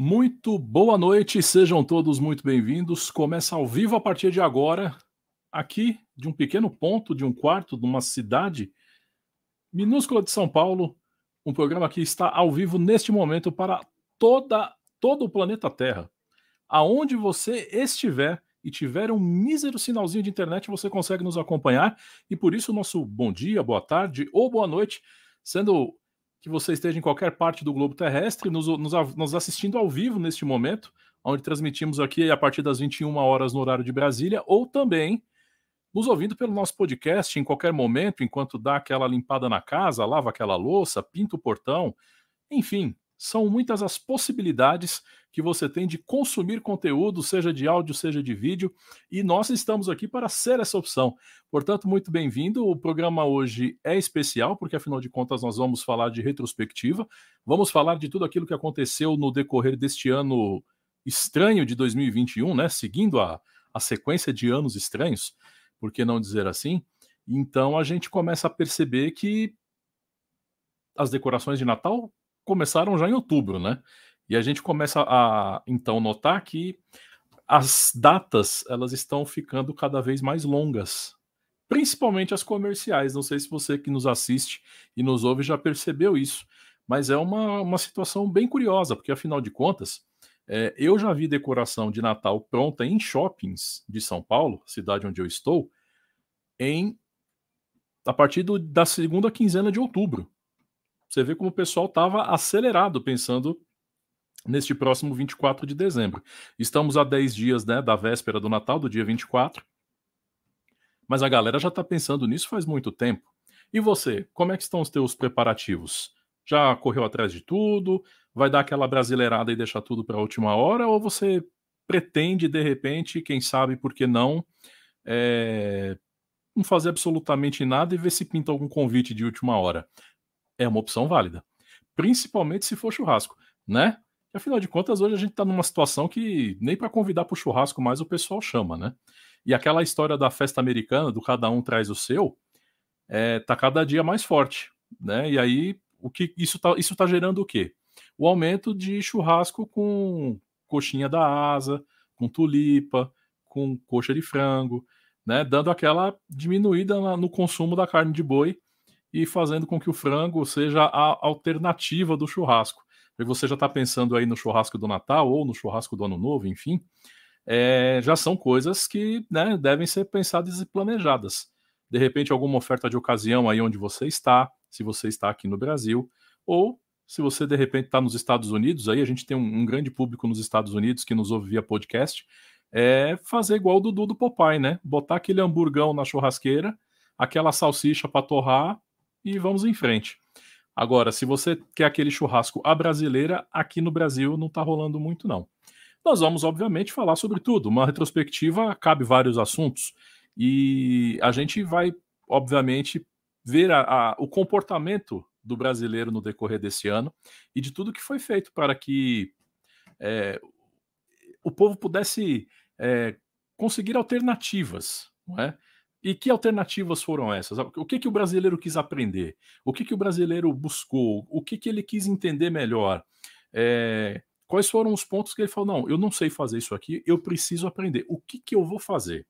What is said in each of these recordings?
Muito boa noite, sejam todos muito bem-vindos. Começa ao vivo a partir de agora, aqui de um pequeno ponto, de um quarto, de uma cidade minúscula de São Paulo. Um programa que está ao vivo neste momento para toda, todo o planeta Terra. Aonde você estiver e tiver um mísero sinalzinho de internet, você consegue nos acompanhar. E por isso, nosso bom dia, boa tarde ou boa noite, sendo que você esteja em qualquer parte do globo terrestre, nos, nos, nos, assistindo ao vivo neste momento, onde transmitimos aqui a partir das 21 horas no horário de Brasília, ou também nos ouvindo pelo nosso podcast em qualquer momento, enquanto dá aquela limpada na casa, lava aquela louça, pinta o portão, enfim, são muitas as possibilidades que você tem de consumir conteúdo, seja de áudio, seja de vídeo, e nós estamos aqui para ser essa opção. Portanto, muito bem-vindo. O programa hoje é especial, porque afinal de contas nós vamos falar de retrospectiva, vamos falar de tudo aquilo que aconteceu no decorrer deste ano estranho de 2021, né? Seguindo a, a sequência de anos estranhos, por que não dizer assim? Então a gente começa a perceber que as decorações de Natal começaram já em outubro, né? E a gente começa a então notar que as datas elas estão ficando cada vez mais longas, principalmente as comerciais. Não sei se você que nos assiste e nos ouve já percebeu isso, mas é uma, uma situação bem curiosa, porque afinal de contas, é, eu já vi decoração de Natal pronta em shoppings de São Paulo, cidade onde eu estou, em a partir do, da segunda quinzena de outubro. Você vê como o pessoal estava acelerado pensando neste próximo 24 de dezembro. Estamos a 10 dias né, da véspera do Natal, do dia 24. Mas a galera já está pensando nisso faz muito tempo. E você, como é que estão os teus preparativos? Já correu atrás de tudo? Vai dar aquela brasileirada e deixar tudo para a última hora? Ou você pretende, de repente, quem sabe por que não, é, não fazer absolutamente nada e ver se pinta algum convite de última hora? É uma opção válida. Principalmente se for churrasco, né? Afinal de contas, hoje a gente está numa situação que nem para convidar para o churrasco mais o pessoal chama, né? E aquela história da festa americana, do cada um traz o seu, é, tá cada dia mais forte, né? E aí, o que isso tá, isso tá gerando o quê? O aumento de churrasco com coxinha da asa, com tulipa, com coxa de frango, né? Dando aquela diminuída no consumo da carne de boi e fazendo com que o frango seja a alternativa do churrasco. E você já está pensando aí no churrasco do Natal ou no churrasco do Ano Novo, enfim, é, já são coisas que né, devem ser pensadas e planejadas. De repente, alguma oferta de ocasião aí onde você está, se você está aqui no Brasil, ou se você de repente está nos Estados Unidos, aí a gente tem um, um, grande público nos Estados Unidos que nos ouve via podcast, é fazer igual o Dudu do Popeye, né? Botar aquele hamburgão na churrasqueira, aquela salsicha para torrar e vamos em frente. Agora, se você quer aquele churrasco à brasileira, aqui no Brasil não está rolando muito, não. Nós vamos, obviamente, falar sobre tudo. Uma retrospectiva cabe vários assuntos e a gente vai, obviamente, ver a, a, o comportamento do brasileiro no decorrer desse ano e de tudo que foi feito para que é, o povo pudesse é, conseguir alternativas, não é? E que alternativas foram essas? O que, que o brasileiro quis aprender? O que, que o brasileiro buscou? O que, que ele quis entender melhor? É, quais foram os pontos que ele falou: não, eu não sei fazer isso aqui, eu preciso aprender. O que, que eu vou fazer?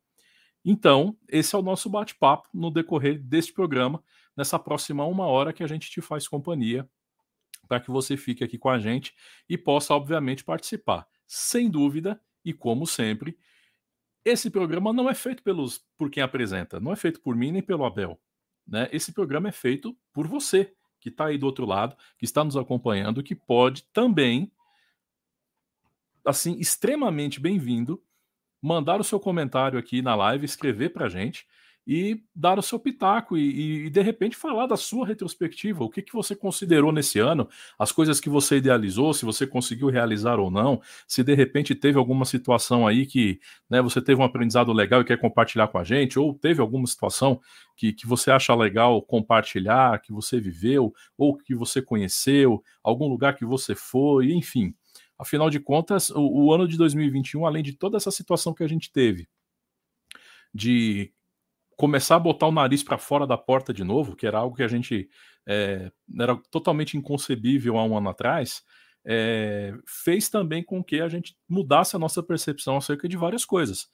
Então, esse é o nosso bate-papo no decorrer deste programa, nessa próxima uma hora que a gente te faz companhia, para que você fique aqui com a gente e possa, obviamente, participar. Sem dúvida, e como sempre, esse programa não é feito pelos por quem apresenta, não é feito por mim nem pelo Abel. Né? Esse programa é feito por você, que está aí do outro lado, que está nos acompanhando, que pode também, assim, extremamente bem-vindo, mandar o seu comentário aqui na live, escrever para a gente e dar o seu pitaco e, e, de repente falar da sua retrospectiva, o que, que você considerou nesse ano, as coisas que você idealizou, se você conseguiu realizar ou não, se de repente teve alguma situação aí que né, você teve um aprendizado legal e quer compartilhar com a gente, ou teve alguma situação que, que você acha legal compartilhar, que você viveu, ou que você conheceu, algum lugar que você foi, enfim. Afinal de contas, o, o ano de 2021, além de toda essa situação que a gente teve, de começar a botar o nariz para fora da porta de novo, que era algo que a gente é, era totalmente inconcebível há um ano atrás, é, fez também com que a gente mudasse a nossa percepção acerca de várias coisas,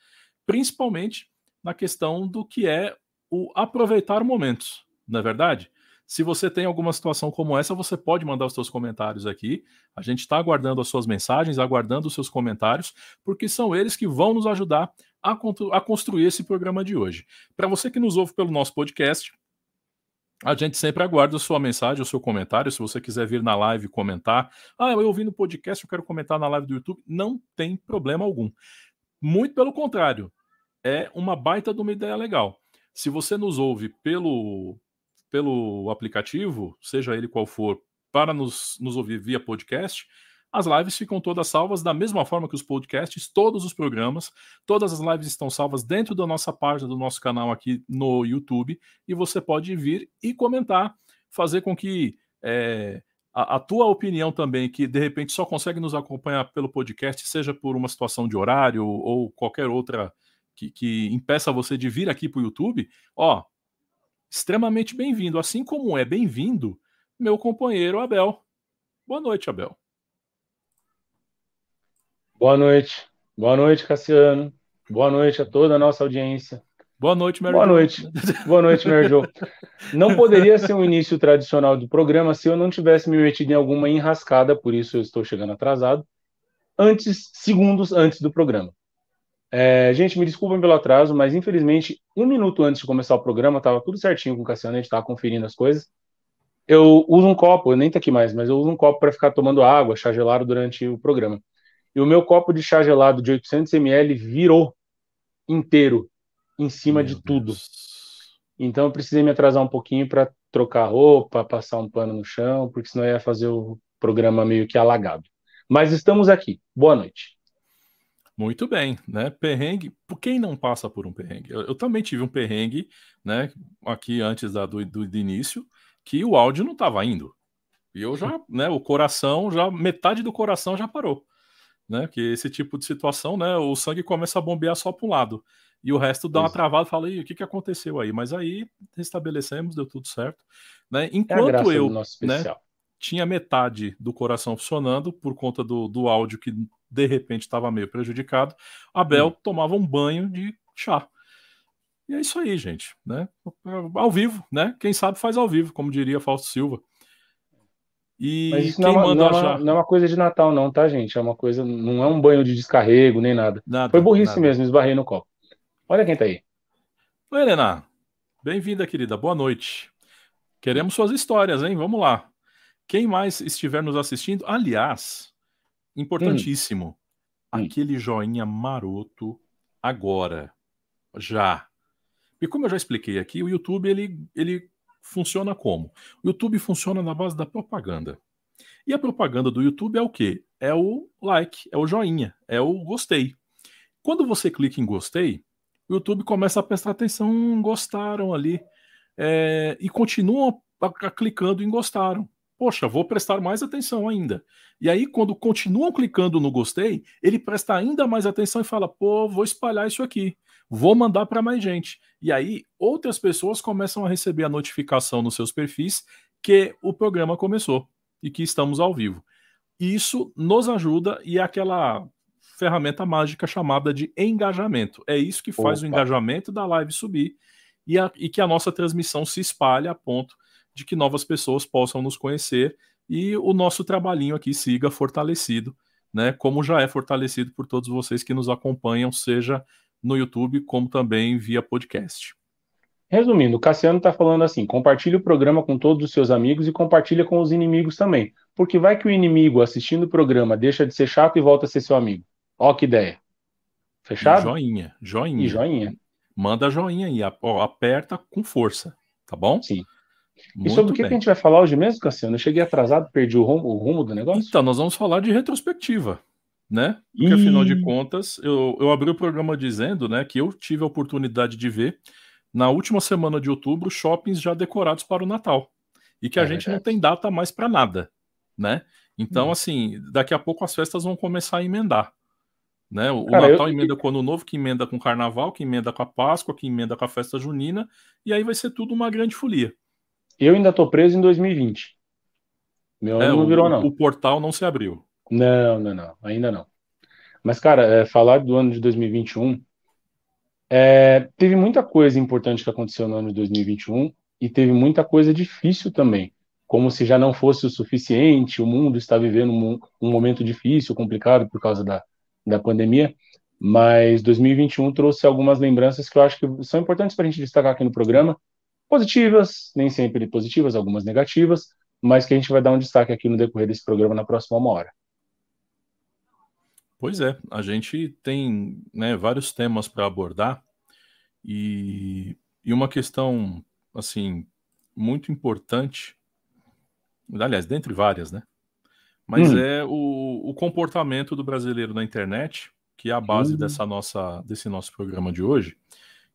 principalmente na questão do que é o aproveitar momentos, não é verdade? Se você tem alguma situação como essa, você pode mandar os seus comentários aqui. A gente está aguardando as suas mensagens, aguardando os seus comentários, porque são eles que vão nos ajudar a, a construir esse programa de hoje. Para você que nos ouve pelo nosso podcast, a gente sempre aguarda a sua mensagem, o seu comentário. Se você quiser vir na live comentar, ah, eu ouvi no podcast, eu quero comentar na live do YouTube, não tem problema algum. Muito pelo contrário, é uma baita de uma ideia legal. Se você nos ouve pelo, pelo aplicativo, seja ele qual for, para nos, nos ouvir via podcast, as lives ficam todas salvas da mesma forma que os podcasts, todos os programas, todas as lives estão salvas dentro da nossa página do nosso canal aqui no YouTube e você pode vir e comentar, fazer com que é, a, a, tua opinião também, que de repente só consegue nos acompanhar pelo podcast, seja por uma situação de horário ou qualquer outra que, que impeça você de vir aqui para o YouTube, ó, extremamente bem-vindo. Assim como é bem-vindo meu companheiro Abel. Boa noite, Abel. Boa noite. Boa noite, Cassiano. Boa noite a toda a nossa audiência. Boa noite, Mary Boa jo. noite. Boa noite, Mary jo. Não poderia ser um início tradicional do programa se eu não tivesse me metido em alguma enrascada, por isso eu estou chegando atrasado, antes, segundos antes do programa. É, gente, me desculpem pelo atraso, mas infelizmente, um minuto antes de começar o programa, estava tudo certinho com o Cassiano, a gente estava conferindo as coisas. Eu uso um copo, eu nem tá aqui mais, mas eu uso um copo para ficar tomando água, chá gelado durante o programa. E o meu copo de chá gelado de 800 ml virou inteiro em cima meu de tudo. Deus. Então eu precisei me atrasar um pouquinho para trocar roupa, passar um pano no chão, porque senão ia fazer o programa meio que alagado. Mas estamos aqui. Boa noite. Muito bem, né? Perrengue, por quem não passa por um perrengue? Eu, eu também tive um perrengue, né? Aqui antes da, do, do, do início, que o áudio não estava indo. E eu já, né? O coração, já metade do coração já parou, né? Que esse tipo de situação, né? O sangue começa a bombear só para um lado e o resto dá uma travada, fala, e o que, que aconteceu aí? Mas aí restabelecemos, deu tudo certo, né? É Enquanto é eu, né? Tinha metade do coração funcionando por conta do, do áudio que de repente estava meio prejudicado, Abel hum. tomava um banho de chá. E é isso aí, gente, né? Ao vivo, né? Quem sabe faz ao vivo, como diria Fausto Silva. E Mas isso não, é não, é não, é uma coisa de Natal, não, tá, gente? É uma coisa, não é um banho de descarrego nem nada. nada Foi burrice nada. mesmo, esbarrei no copo. Olha quem tá aí. Oi, Helena. Bem-vinda, querida. Boa noite. Queremos suas histórias, hein? Vamos lá. Quem mais estiver nos assistindo, aliás, Importantíssimo. Hum. hum. Aquele joinha maroto agora. Já. E como eu já expliquei aqui, o YouTube ele, ele funciona como? O YouTube funciona na base da propaganda. E a propaganda do YouTube é o quê? É o like, é o joinha, é o gostei. Quando você clica em gostei, o YouTube começa a prestar atenção, gostaram ali, é, e continuam clicando em gostaram poxa, vou prestar mais atenção ainda. E aí, quando continuam clicando no gostei, ele presta ainda mais atenção e fala: pô, vou espalhar isso aqui, vou mandar para mais gente. E aí, outras pessoas começam a receber a notificação nos seus perfis que o programa começou e que estamos ao vivo. Isso nos ajuda e é aquela ferramenta mágica chamada de engajamento. É isso que faz Opa. o engajamento da live subir e, a, e que a nossa transmissão se espalhe a ponto de que novas pessoas possam nos conhecer e o nosso trabalhinho aqui siga fortalecido, né? Como já é fortalecido por todos vocês que nos acompanham, seja no YouTube como também via podcast. Resumindo, o Cassiano está falando assim: compartilhe o programa com todos os seus amigos e compartilha com os inimigos também. Porque vai que o inimigo assistindo o programa deixa de ser chato e volta a ser seu amigo. Ó, que ideia. Fechado? E joinha, joinha. E joinha. Manda joinha aí, ó, aperta com força, tá bom? Sim. Muito e sobre o que, que, a gente vai falar hoje mesmo, Cassiano? Eu cheguei atrasado, perdi o rumo, o rumo do negócio? Então, nós vamos falar de retrospectiva, né? Porque, e... afinal de contas, eu, eu abri o programa dizendo né, que eu tive a oportunidade de ver, na última semana de outubro, shoppings já decorados para o Natal. E que a é gente verdade. não tem data mais para nada, né? Então, hum. assim, daqui a pouco as festas vão começar a emendar. Né? O Cara, Natal eu... emenda com o Ano Novo, que emenda com o Carnaval, que emenda com a Páscoa, que emenda com a festa junina, e aí vai ser tudo uma grande folia. Eu ainda estou preso em 2020. Meu ano é, não virou, o, não. O portal não se abriu. Não, não, não. Ainda não. Mas, cara, é, falar do ano de 2021, é, teve muita coisa importante que aconteceu no ano de 2021 e teve muita coisa difícil também. Como se já não fosse o suficiente, o mundo está vivendo um, um momento difícil, complicado por causa da, da pandemia. Mas 2021 trouxe algumas lembranças que eu acho que são importantes para a gente destacar aqui no programa. Positivas, nem sempre positivas, algumas negativas, mas que a gente vai dar um destaque aqui no decorrer desse programa na próxima uma hora. Pois é, a gente tem né, vários temas para abordar e, e uma questão assim muito importante, aliás, dentre várias, né? Mas hum. é o, o, comportamento do brasileiro na internet, que é a base hum. dessa nossa, desse nosso programa de hoje,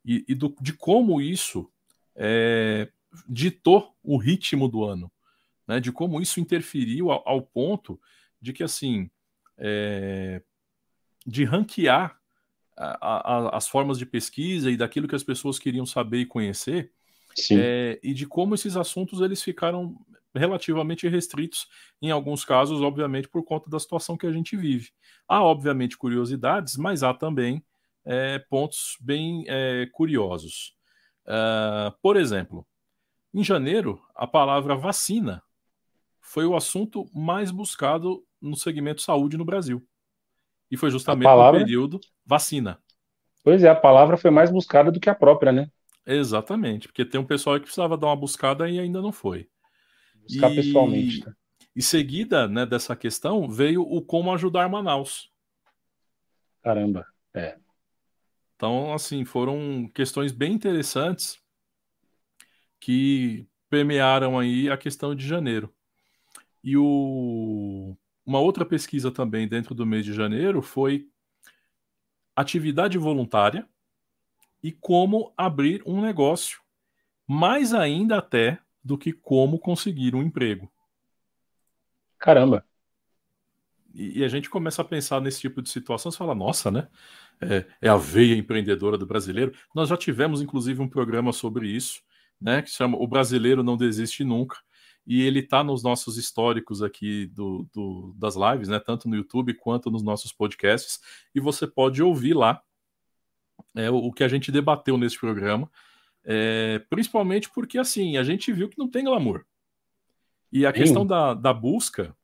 e, e do, de como isso é, ditou o ritmo do ano, né? De como isso interferiu ao, ao ponto de que assim é, de ranquear a, a, as formas de pesquisa e daquilo que as pessoas queriam saber e conhecer, é, e de como esses assuntos eles ficaram relativamente restritos, em alguns casos, obviamente, por conta da situação que a gente vive. Há, obviamente, curiosidades, mas há também é, pontos bem é, curiosos. Uh, por exemplo, em janeiro, a palavra vacina foi o assunto mais buscado no segmento saúde no Brasil. E foi justamente palavra... no período vacina. Pois é, a palavra foi mais buscada do que a própria, né? Exatamente, porque tem um pessoal que precisava dar uma buscada e ainda não foi. Buscar e... pessoalmente. Tá? E seguida né, dessa questão veio o como ajudar Manaus. Caramba, é. Então, assim, foram questões bem interessantes que permearam aí a questão de janeiro. E o uma outra pesquisa também dentro do mês de janeiro foi atividade voluntária e como abrir um negócio, mais ainda até do que como conseguir um emprego. Caramba! E, e a gente começa a pensar nesse tipo de situação, você fala, nossa, né? É, é a veia empreendedora do brasileiro. Nós já tivemos, inclusive, um programa sobre isso, né? Que chama O Brasileiro Não Desiste Nunca e ele está nos nossos históricos aqui do, do, das lives, né? Tanto no YouTube quanto nos nossos podcasts, e você pode ouvir lá é, o, que a gente debateu nesse programa, é, principalmente porque assim a gente viu que não tem glamour. E a Sim. questão da, da busca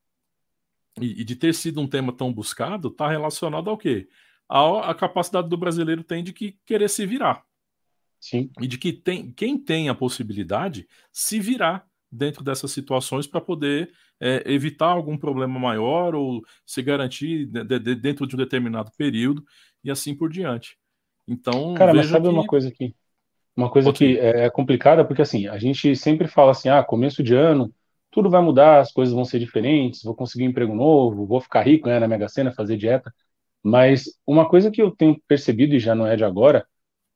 e, e, de ter sido um tema tão buscado está relacionado ao quê? A, a capacidade do brasileiro tem de que querer se virar. Sim. E de que tem, quem tem a possibilidade se virar dentro dessas situações para poder é, evitar algum problema maior ou se garantir de, de, dentro de um determinado período e assim por diante. Então, cara, mas sabe que... uma coisa aqui? Uma coisa Pode que é, é complicada, porque assim, a gente sempre fala assim, ah, começo de ano, tudo vai mudar, as coisas vão ser diferentes, vou conseguir um emprego novo, vou ficar rico, né, na Mega Sena, fazer dieta. Mas uma coisa que eu tenho percebido, e já não é de agora,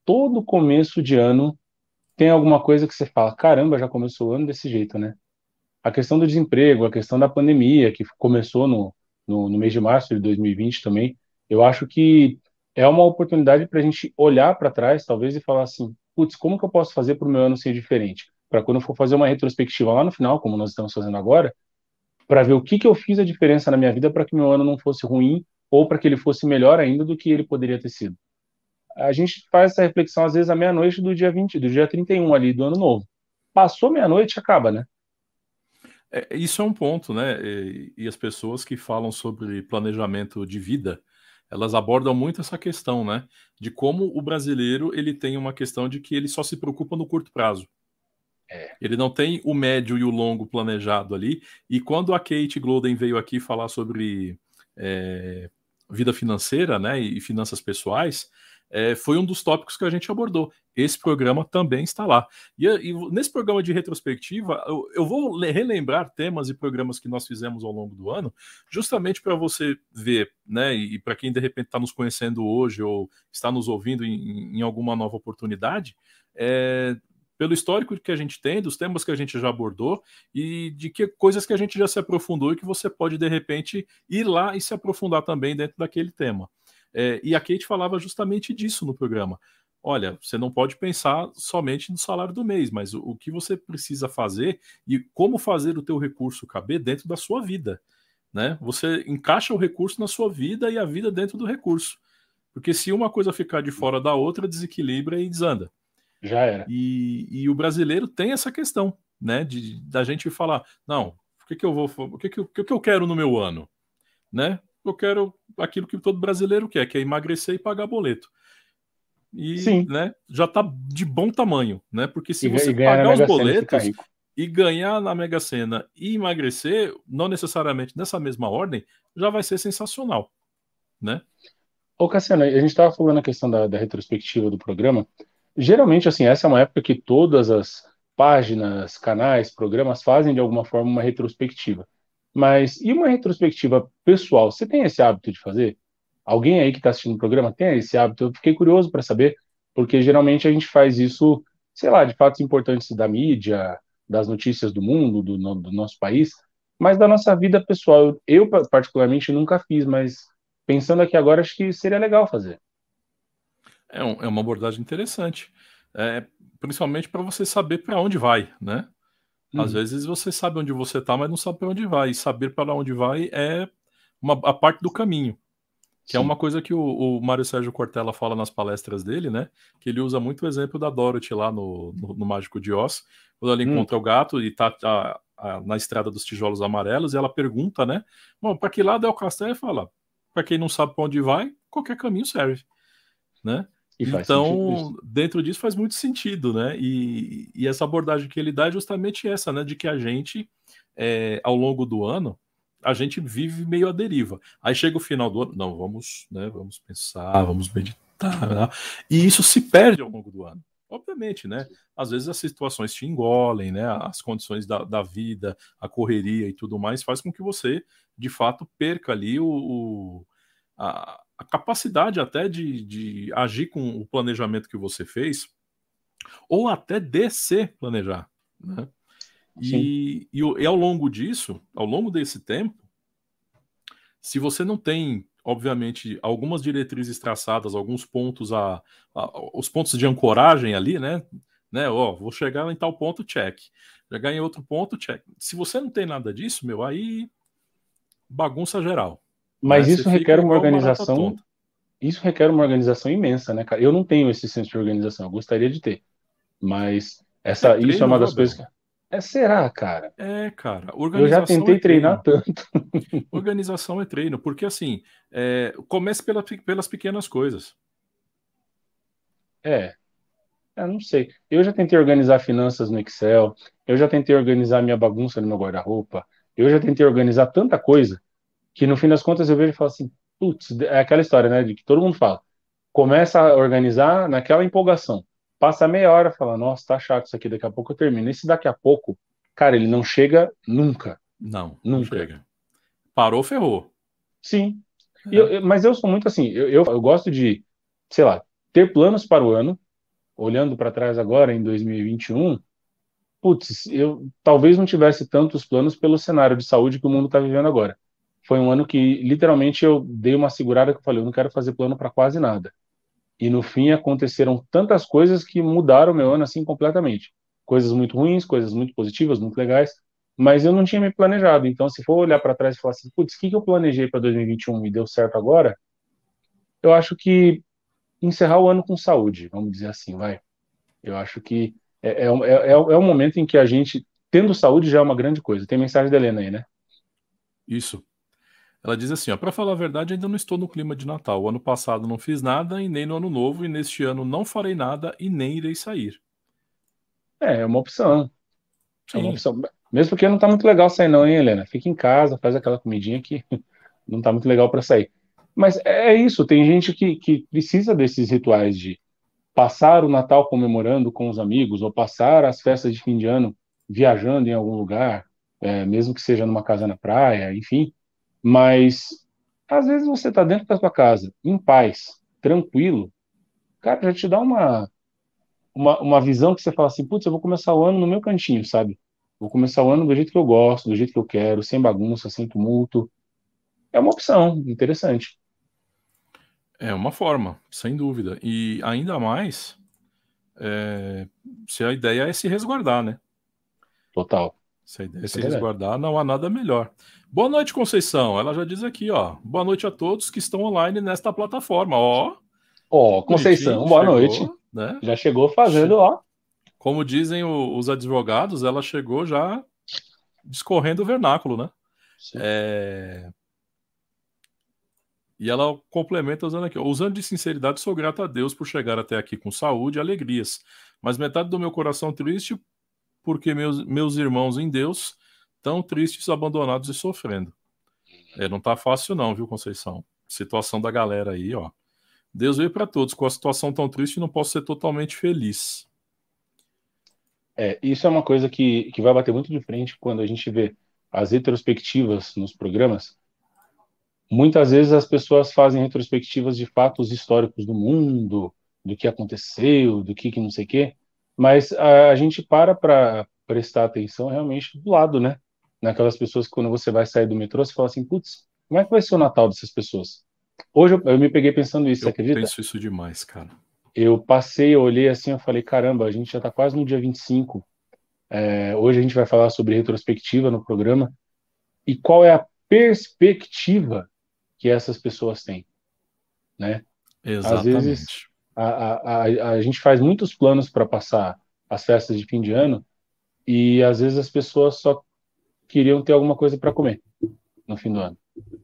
todo começo de ano tem alguma coisa que você fala, caramba, já começou o ano desse jeito, né? A questão do desemprego, a questão da pandemia, que começou no, no, no mês de março de 2020 também, eu acho que é uma oportunidade para a gente olhar para trás, talvez, e falar assim, putz, como que eu posso fazer para o meu ano ser diferente? Para quando eu for fazer uma retrospectiva lá no final, como nós estamos fazendo agora, para ver o que, que eu fiz a diferença na minha vida para que meu ano não fosse ruim ou para que ele fosse melhor ainda do que ele poderia ter sido a gente faz essa reflexão às vezes à meia-noite do dia 20, do dia 31 ali do ano novo. Passou meia-noite, acaba, né? É, isso é um ponto, né? E, e, as pessoas que falam sobre planejamento de vida, elas abordam muito essa questão, né? De como o brasileiro ele tem uma questão de que ele só se preocupa no curto prazo. É. Ele não tem o médio e o longo planejado ali. E quando a Kate Gloden veio aqui falar sobre é, vida financeira, né, e finanças pessoais, é, foi um dos tópicos que a gente abordou. Esse programa também está lá. E, e nesse programa de retrospectiva, eu, eu, vou relembrar temas e programas que nós fizemos ao longo do ano, justamente para você ver, né? E, e para quem de repente está nos conhecendo hoje ou está nos ouvindo em, em alguma nova oportunidade, é, pelo histórico que a gente tem, dos temas que a gente já abordou e de que coisas que a gente já se aprofundou e que você pode de repente ir lá e se aprofundar também dentro daquele tema. É, e a Kate falava justamente disso no programa. olha, você não pode pensar somente no salário do mês, mas o, o que você precisa fazer e como fazer o teu recurso caber dentro da sua vida, né? Você encaixa o recurso na sua vida e a vida dentro do recurso. Porque se uma coisa ficar de fora da outra, desequilibra e desanda. Já era. E, e o brasileiro tem essa questão, né? De, da gente falar, não, o que, que eu vou, o que, que, eu, o que eu quero no meu ano, né? Eu quero aquilo que todo brasileiro quer, que é emagrecer e pagar boleto. E Sim. Né, já está de bom tamanho, né? Porque se e, você e pagar os boletos e ganhar na Mega Sena e emagrecer, não necessariamente nessa mesma ordem, já vai ser sensacional, né? Ô, Cassiano, a gente estava falando a questão da, da, retrospectiva do programa. Geralmente, assim, essa é uma época que todas as páginas, canais, programas fazem de alguma forma uma retrospectiva. Mas e uma retrospectiva pessoal? Você tem esse hábito de fazer? Alguém aí que está assistindo o programa tem esse hábito? Eu fiquei curioso para saber, porque geralmente a gente faz isso, sei lá, de fatos importantes da mídia, das notícias do mundo, do, do nosso país, mas da nossa vida pessoal. Eu, particularmente, nunca fiz, mas pensando aqui agora, acho que seria legal fazer. É, um, é uma abordagem interessante, é, principalmente para você saber para onde vai, né? Hum. Às vezes você sabe onde você está, mas não sabe para onde vai. E saber para onde vai é uma, a parte do caminho. Que é Sim. é uma coisa que o, o Mário Sérgio Cortella fala nas palestras dele, né? Que ele usa muito o exemplo da Dorothy lá no, no, no Mágico de Oz, quando ela hum. encontra o gato e tá a, a, na estrada dos tijolos amarelos, e ela pergunta, né? Bom, para que lado é o castelo? E fala, para quem não sabe para onde vai, qualquer caminho serve, né? Então, dentro disso faz muito sentido, né? E, e, essa abordagem que ele dá é justamente essa, né? De que a gente, é, ao longo do ano, a gente vive meio à deriva. Aí chega o final do ano, não, vamos, né? Vamos pensar, vamos meditar, né? e isso se perde ao longo do ano. Obviamente, né? Às vezes as situações te engolem, né? As condições da, da vida, a correria e tudo mais faz com que você, de fato, perca ali o, o a, a capacidade até de, de agir com o planejamento que você fez, ou até de se planejar. Né? E, e, e, ao longo disso, ao longo desse tempo, se você não tem, obviamente, algumas diretrizes traçadas, alguns pontos a, a os pontos de ancoragem ali, né? né? Ó, vou chegar em tal ponto, check. Chegar em outro ponto, check. Se você não tem nada disso, meu, aí bagunça geral. Mas né? isso requer uma organização. Isso requer uma organização imensa, né, cara? Eu não tenho esse senso de organização, eu gostaria de ter. Mas essa, é isso é uma das coisas que. É, será, cara? É, cara. Eu já tentei é treinar tanto. Organização é treino, porque assim, é, comece pela, pelas pequenas coisas. É. Eu não sei. Eu já tentei organizar finanças no Excel, eu já tentei organizar minha bagunça no meu guarda-roupa, eu já tentei organizar tanta coisa que no fim das contas eu vejo e falo assim, putz, é aquela história, né, de que todo mundo fala. Começa a organizar naquela empolgação. Passa meia hora, fala, nossa, tá chato isso aqui, daqui a pouco eu termino. Esse daqui a pouco, cara, ele não chega nunca. Não, nunca. Não chega. Parou, ferrou. Sim. É. Eu, mas eu sou muito assim, eu, eu, eu gosto de, sei lá, ter planos para o ano, olhando para trás agora, em 2021, putz, eu talvez não tivesse tantos planos pelo cenário de saúde que o mundo está vivendo agora foi um ano que literalmente eu dei uma segurada que eu falei, eu não quero fazer plano para quase nada. E no fim aconteceram tantas coisas que mudaram meu ano assim completamente. Coisas muito ruins, coisas muito positivas, muito legais, mas eu não tinha me planejado. Então, se for olhar para trás e falar assim, putz, o que, que eu planejei para 2021 e deu certo agora? Eu acho que encerrar o ano com saúde, vamos dizer assim, vai. Eu acho que é, é, é, é, é um momento em que a gente, tendo saúde, já é uma grande coisa. Tem mensagem da Helena aí, né? Isso. Ela diz assim: para falar a verdade, ainda não estou no clima de Natal. O ano passado não fiz nada e nem no ano novo, e neste ano não farei nada e nem irei sair. É, é uma opção. Sim. É uma opção. Mesmo porque não está muito legal sair, não, hein, Helena? Fica em casa, faz aquela comidinha que não está muito legal para sair. Mas é, é isso, tem gente que, que precisa desses rituais de passar o Natal comemorando com os amigos, ou passar as festas de fim de ano viajando em algum lugar, é, mesmo que seja numa casa na praia, enfim. Mas às vezes você está dentro da sua casa, em paz, tranquilo, cara, já te dá uma, uma, uma visão que você fala assim, putz, eu vou começar o ano no meu cantinho, sabe? Vou começar o ano do jeito que eu gosto, do jeito que eu quero, sem bagunça, sem tumulto. É uma opção interessante. É uma forma, sem dúvida. E ainda mais é, se a ideia é se resguardar, né? Total. Se a ideia é se resguardar, não há nada melhor. Boa noite, Conceição. Ela já diz aqui, ó. Boa noite a todos que estão online nesta plataforma. Ó. Ó, Conceição, boa chegou, noite. Né? Já chegou fazendo, ó. Como dizem o, os advogados, ela chegou já discorrendo o vernáculo, né? É... E ela complementa usando aqui: usando de sinceridade, sou grato a Deus por chegar até aqui com saúde e alegrias, mas metade do meu coração triste porque meus, meus irmãos em Deus tão tristes, abandonados e sofrendo. É, não tá fácil não, viu, Conceição? Situação da galera aí, ó. Deus veio para todos. Com a situação tão triste, não posso ser totalmente feliz. É, isso é uma coisa que, que vai bater muito de frente quando a gente vê as retrospectivas nos programas Muitas vezes as pessoas fazem retrospectivas de fatos históricos do mundo, do que aconteceu, do que, que não sei o quê, mas a, a gente para para prestar atenção realmente do lado, né? Naquelas pessoas que quando você vai sair do metrô, você fala assim, putz, como é que vai ser o Natal dessas pessoas? Hoje eu, eu me peguei pensando isso, eu você acredita? Eu penso isso demais, cara. Eu passei, eu olhei assim, eu falei, caramba, a gente já está quase no dia 25. É, hoje a gente vai falar sobre retrospectiva no programa. E qual é a perspectiva que essas pessoas têm, né? Exatamente. Às vezes a, a, a, a gente faz muitos planos para passar as festas de fim de ano e às vezes as pessoas só queriam ter alguma coisa para comer no fim do ano.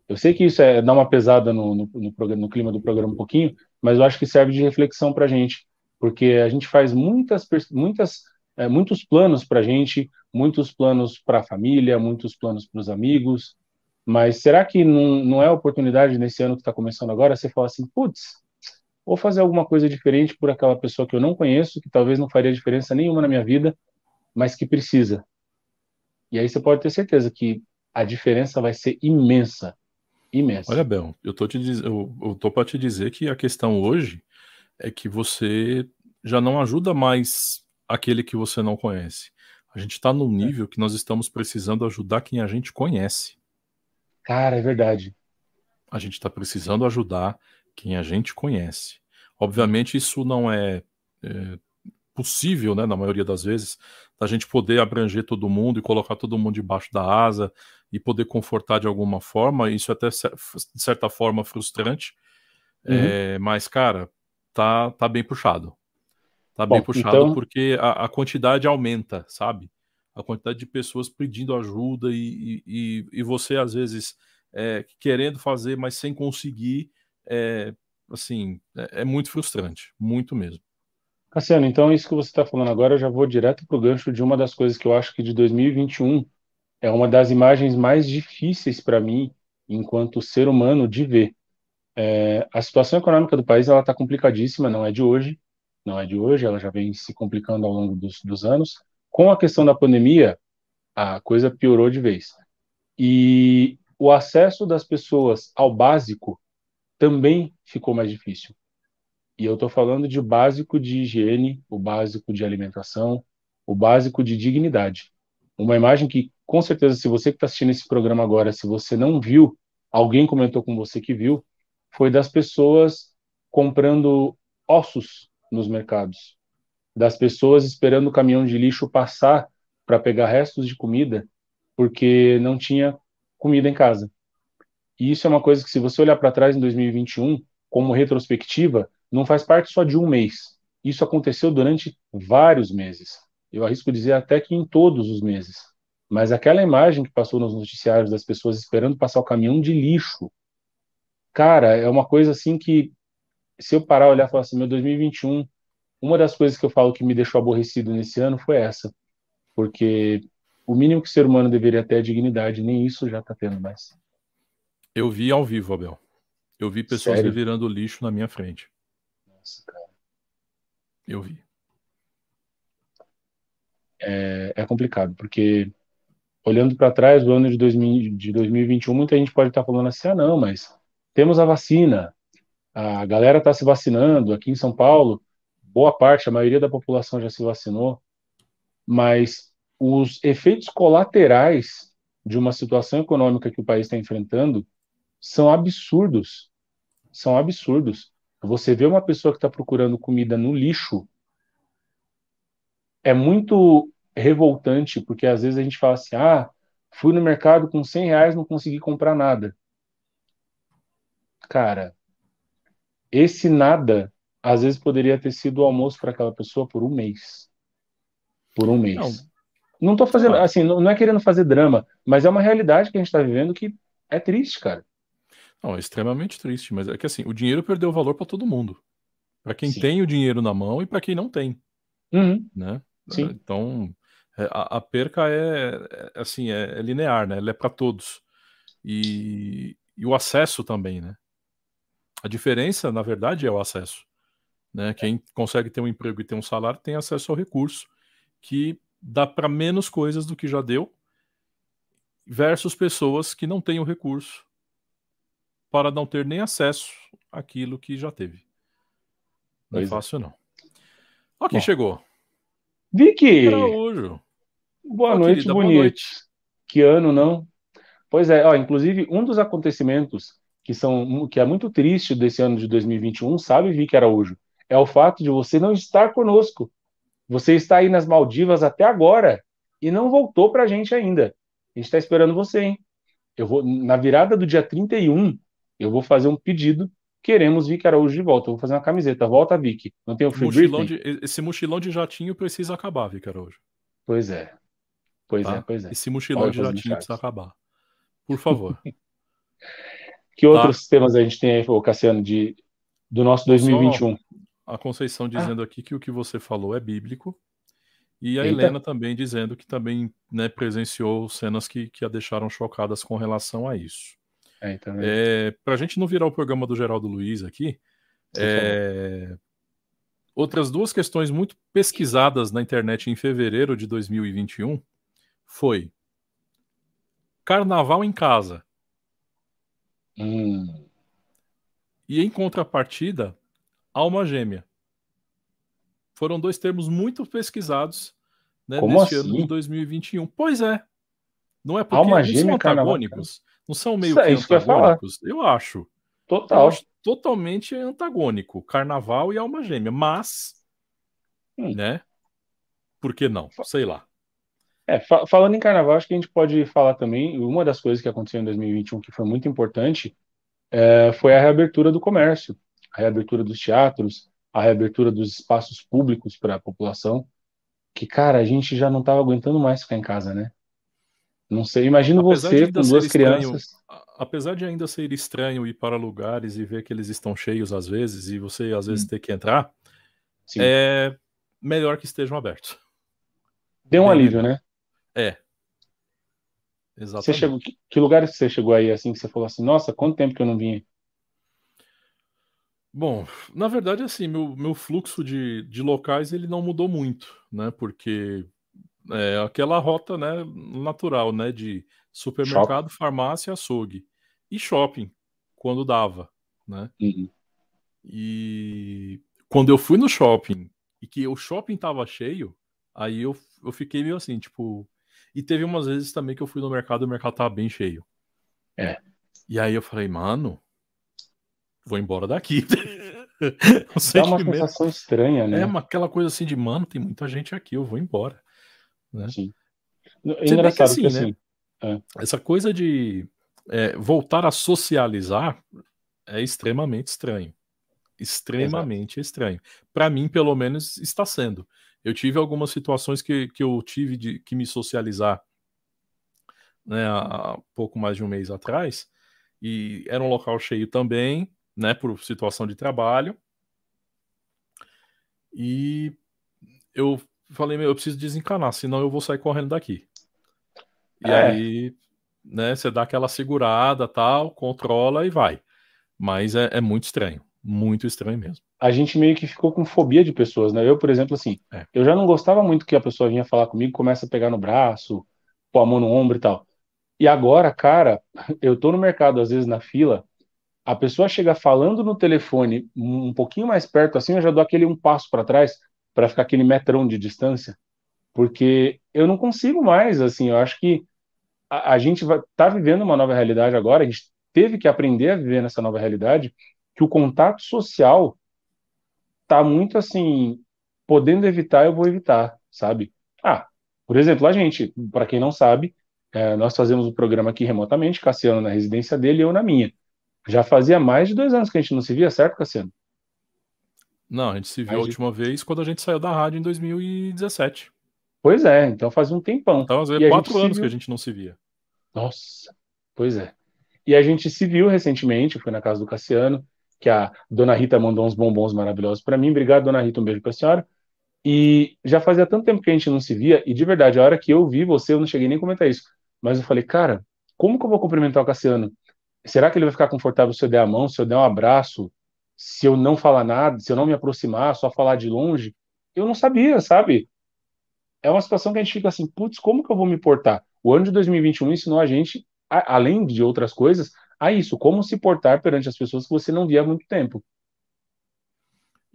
Eu sei que isso é dar uma pesada no, no, no, programa, no clima do programa um pouquinho, mas eu acho que serve de reflexão para a gente, porque a gente faz muitas, muitas, é, muitos planos para a gente, muitos planos para a família, muitos planos para os amigos, mas será que não, não é oportunidade nesse ano que está começando agora você falar assim, putz, vou fazer alguma coisa diferente por aquela pessoa que eu não conheço, que talvez não faria diferença nenhuma na minha vida, mas que precisa. E aí você pode ter certeza que a diferença vai ser imensa. Imensa. Olha, Bel, eu tô, te diz... eu, eu tô para te dizer que a questão hoje é que você já não ajuda mais aquele que você não conhece. A gente está num é. nível que nós estamos precisando ajudar quem a gente conhece. Cara, é verdade. A gente está precisando ajudar quem a gente conhece. Obviamente, isso não é, é, possível, né, na maioria das vezes, da gente poder abranger todo mundo e colocar todo mundo debaixo da asa e poder confortar de alguma forma. Isso é até, de certa forma, frustrante. Uhum. É, mas, cara, tá, tá bem puxado. Tá Bom, bem puxado então... porque a, a quantidade aumenta, sabe? a quantidade de pessoas pedindo ajuda e, e, e você, às vezes, é, querendo fazer, mas sem conseguir, é, assim, é, é muito frustrante, muito mesmo. Cassiano, então isso que você está falando agora, eu já vou direto para o gancho de uma das coisas que eu acho que de 2021 é uma das imagens mais difíceis para mim, enquanto ser humano, de ver. É, a situação econômica do país ela está complicadíssima, não é de hoje, não é de hoje, ela já vem se complicando ao longo dos, dos anos. Com a questão da pandemia, a coisa piorou de vez. E o acesso das pessoas ao básico também ficou mais difícil. E eu estou falando de básico de higiene, o básico de alimentação, o básico de dignidade. Uma imagem que, com certeza, se você que está assistindo esse programa agora, se você não viu, alguém comentou com você que viu, foi das pessoas comprando ossos nos mercados das pessoas esperando o caminhão de lixo passar para pegar restos de comida, porque não tinha comida em casa. E isso é uma coisa que, se você olhar para trás em 2021, como retrospectiva, não faz parte só de um mês. Isso aconteceu durante vários meses. Eu arrisco dizer até que em todos os meses. Mas aquela imagem que passou nos noticiários das pessoas esperando passar o caminhão de lixo, cara, é uma coisa assim que, se eu parar e olhar e falar assim, meu 2021 uma das coisas que eu falo que me deixou aborrecido nesse ano foi essa, porque o mínimo que o ser humano deveria ter é dignidade, nem isso já está tendo mais. Eu vi ao vivo, Abel. Eu vi pessoas Sério? revirando lixo na minha frente. Nossa, cara. Eu vi. É, é complicado, porque olhando para trás do ano de, 2000, de 2021, muita gente pode estar tá falando assim: ah, não, mas temos a vacina, a galera está se vacinando aqui em São Paulo boa parte, a maioria da população já se vacinou, mas os efeitos colaterais de uma situação econômica que o país está enfrentando são absurdos. são absurdos. Você vê uma pessoa que está procurando comida no lixo, é muito revoltante, porque às vezes a gente fala assim, ah, fui no mercado com 100 reais, não consegui comprar nada. Cara, esse nada, às vezes poderia ter sido o almoço para aquela pessoa por um mês. Por um mês. Não. Não tô fazendo, assim, não é querendo fazer drama, mas é uma realidade que a gente está vivendo que é triste, cara. Não, é extremamente triste, mas é que assim, o dinheiro perdeu valor para todo mundo. Para quem Sim. tem o dinheiro na mão e para quem não tem. Uhum. Né? Sim. Então, é, a, a perca é, é, assim, é, é, linear, né? Ela é para todos. E, e o acesso também, né? A diferença, na verdade, é o acesso. Né? Quem consegue ter um emprego e ter um salário tem acesso ao recurso, que dá para menos coisas do que já deu, versus pessoas que não têm o recurso para não ter nem acesso àquilo que já teve. Não é pois é fácil, não. Ó, quem Bom. chegou. Vicky! Araújo. Boa, noite, querida, bonito. boa noite. Que ano, não? Pois é, ó, inclusive, um dos acontecimentos que são que é muito triste desse ano de 2021, sabe, Vicky Araújo? É o fato de você não estar conosco. Você está aí nas Maldivas até agora e não voltou para a gente ainda. A gente está esperando você, hein? Eu vou na virada do dia 31, eu vou fazer um pedido. Queremos Vicky Araújo de volta. Eu vou fazer uma camiseta. Volta, Vicky. Não tem o free mochilão de, Esse mochilão de jatinho precisa acabar, Vicky Araújo. Pois é. Pois tá? é, pois é. Esse mochilão de jatinho precisa acabar. Por favor. que outros tá? temas a gente tem aí, Cassiano, de, do nosso 2021? Só, a Conceição dizendo ah. aqui que o que você falou é bíblico. E a Eita. Helena também dizendo que também né, presenciou cenas que, que a deixaram chocadas com relação a isso. É, é, Para a gente não virar o programa do Geraldo Luiz aqui, é, outras duas questões muito pesquisadas na internet em fevereiro de 2021 foi Carnaval em casa. Hum. E em contrapartida, alma gêmea. Foram dois termos muito pesquisados né, Como neste assim? ano de 2021. Pois é. Não é porque alma gêmea, são antagônicos. Não são meio é isso, que antagônicos. Eu, eu, acho. Total. Eu acho totalmente antagônico. Carnaval e alma gêmea. Mas, hum. né? Por que não? Sei lá. É, fa falando em carnaval, acho que a gente pode falar também. Uma das coisas que aconteceu em 2021 que foi muito importante é, foi a reabertura do comércio a reabertura dos teatros, a reabertura dos espaços públicos para a população, que, cara, a gente já não estava aguentando mais ficar em casa, né? Não sei, imagino apesar você com duas crianças. apesar de ainda ser estranho ir para lugares e ver que eles estão cheios às vezes, e você às vezes hum. ter que entrar, Sim. é melhor que estejam abertos. Deu um Bem alívio, né? É. Exatamente. Você chegou, que, lugares você chegou aí assim que você falou assim, nossa, quanto tempo que eu não vinha? Bom, na verdade, assim, meu, meu fluxo de, de locais ele não mudou muito, né? Porque é aquela rota, né, natural, né, de supermercado, shopping. farmácia, açougue e shopping, quando dava, né? Uhum. E quando eu fui no shopping e que o shopping tava cheio, aí eu, eu fiquei meio assim, tipo. E teve umas vezes também que eu fui no mercado e o mercado tava bem cheio. É. E aí eu falei, mano, vou embora daqui. é uma sensação estranha, né? É uma, aquela coisa assim de, mano, tem muita gente aqui, eu vou embora. Né? Sim. É engraçado assim, que assim, né? É. Essa coisa de é, voltar a socializar é extremamente estranho. Extremamente Exato. estranho. Para mim, pelo menos, está sendo. Eu tive algumas situações que, que eu tive de que me socializar né, há pouco mais de um mês atrás, e era um local cheio também, né, por situação de trabalho. E eu falei, meu, eu preciso desencanar, senão eu vou sair correndo daqui. E é. aí, né, você dá aquela segurada, tal, controla e vai. Mas é, é, muito estranho, muito estranho mesmo. A gente meio que ficou com fobia de pessoas, né? Eu, por exemplo, assim, é. eu já não gostava muito que a pessoa vinha falar comigo, começa a pegar no braço, pôr a mão no ombro e tal. E agora, cara, eu tô no mercado, às vezes na fila, a pessoa chega falando no telefone um pouquinho mais perto, assim, eu já dou aquele um passo para trás para ficar aquele metrão de distância, porque eu não consigo mais, assim, eu acho que a, a gente vai tá vivendo uma nova realidade agora, a gente teve que aprender a viver nessa nova realidade, que o contato social tá muito assim, podendo evitar, eu vou evitar, sabe? Ah, por exemplo, a gente, para quem não sabe, é, nós fazemos o programa aqui remotamente, Cassiano na residência dele e eu na minha. Já fazia mais de dois anos que a gente não se via, certo, Cassiano? Não, a gente se viu a última de... vez quando a gente saiu da rádio em 2017. Pois é, então fazia um tempão. Então, às vezes, quatro anos que a gente não se via. Nossa, pois é. E a gente se viu recentemente, foi na casa do Cassiano, que a dona Rita mandou uns bombons maravilhosos para mim. Obrigado, dona Rita, um beijo para a senhora. E já fazia tanto tempo que a gente não se via, e de verdade, a hora que eu vi você, eu não cheguei nem a comentar isso, mas eu falei, cara, como que eu vou cumprimentar o Cassiano? Será que ele vai ficar confortável se eu der a mão, se eu der um abraço, se eu não falar nada, se eu não me aproximar, só falar de longe? Eu não sabia, sabe? É uma situação que a gente fica assim, putz, como que eu vou me portar? O ano de 2021 ensinou a gente, a, além de outras coisas, a isso, como se portar perante as pessoas que você não via há muito tempo.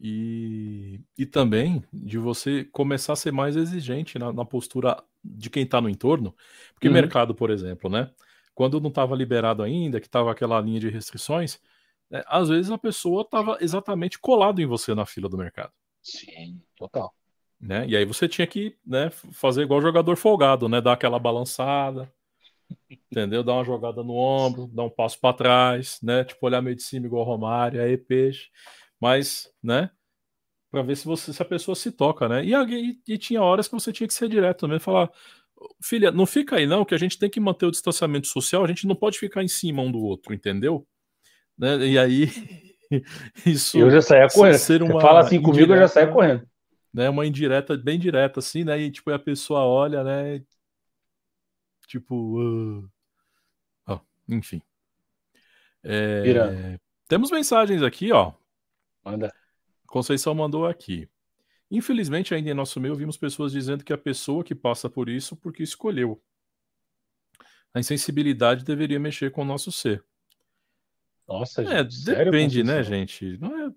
E, e também de você começar a ser mais exigente na, na postura de quem está no entorno. Porque uhum. mercado, por exemplo, né? Quando não estava liberado ainda, que estava aquela linha de restrições, é, às vezes a pessoa estava exatamente colado em você na fila do mercado. Sim, total. Né? E aí você tinha que né, fazer igual jogador folgado, né? Dar aquela balançada, entendeu? Dar uma jogada no ombro, dar um passo para trás, né? Tipo, olhar meio de cima igual Romário, aí peixe mas, né? Para ver se você se a pessoa se toca, né? E, e, e, tinha horas que você tinha que ser direto também, falar, filha, não fica aí não, que a gente tem que manter o distanciamento social, a gente não pode ficar em cima um do outro, entendeu? Né? E aí isso Eu já saía correndo. Ser uma fala assim indireta, comigo, eu já saía correndo. Né, uma indireta bem direta assim, né? E tipo a pessoa olha, né? Tipo, uh... oh, enfim. É... Temos mensagens aqui, ó. Manda. Conceição mandou aqui. Infelizmente, ainda em nosso meio, vimos pessoas dizendo que a pessoa que passa por isso porque escolheu. A insensibilidade deveria mexer com o nosso ser. Nossa, é, gente. É, depende, né, gente? Não é,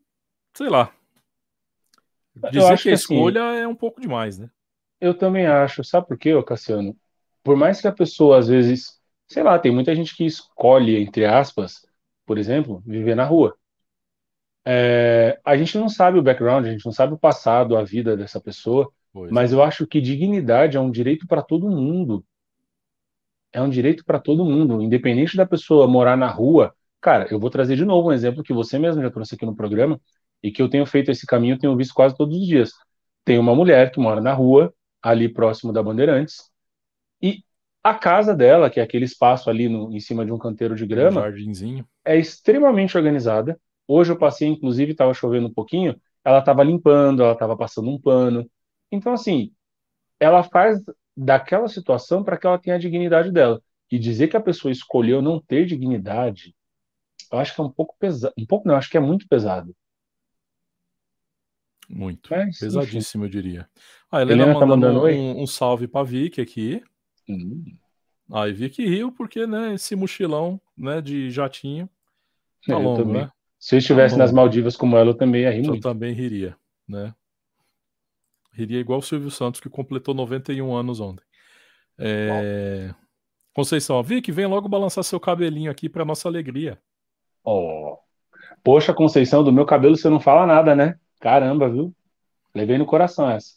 sei lá. Dizer que a assim, escolha assim, é um pouco demais, né? Eu também acho. Sabe por quê, Cassiano? Por mais que a pessoa, às vezes, sei lá, tem muita gente que escolhe, entre aspas, por exemplo, viver na rua. É, a gente não sabe o background, a gente não sabe o passado, a vida dessa pessoa, pois mas é. eu acho que dignidade é um direito para todo mundo. É um direito para todo mundo, independente da pessoa morar na rua. Cara, eu vou trazer de novo um exemplo que você mesmo já trouxe aqui no programa e que eu tenho feito esse caminho, tenho visto quase todos os dias. Tem uma mulher que mora na rua, ali próximo da Bandeirantes, e a casa dela, que é aquele espaço ali no, em cima de um canteiro de grama, um jardinzinho. é extremamente organizada Hoje eu passei, inclusive, estava chovendo um pouquinho, ela estava limpando, ela estava passando um pano. Então, assim, ela faz daquela situação para que ela tenha a dignidade dela. E dizer que a pessoa escolheu não ter dignidade, eu acho que é um pouco pesado. Um pouco não, acho que é muito pesado. Muito. Mas, Pesadíssimo, enfim. eu diria. A Helena, Helena tá mandando, um, um, salve para Vicky aqui. Hum. Aí ah, Vicky riu porque, né, esse mochilão, né, de jatinho tá é, longo, né? Se eu estivesse nas Maldivas como ela, eu também ia rir muito. Eu também riria, né? Riria igual o Silvio Santos, que completou 91 anos ontem. É... Conceição, Vic, vem logo balançar seu cabelinho aqui para nossa alegria. Oh. Poxa, Conceição, do meu cabelo você não fala nada, né? Caramba, viu? Levei no coração essa.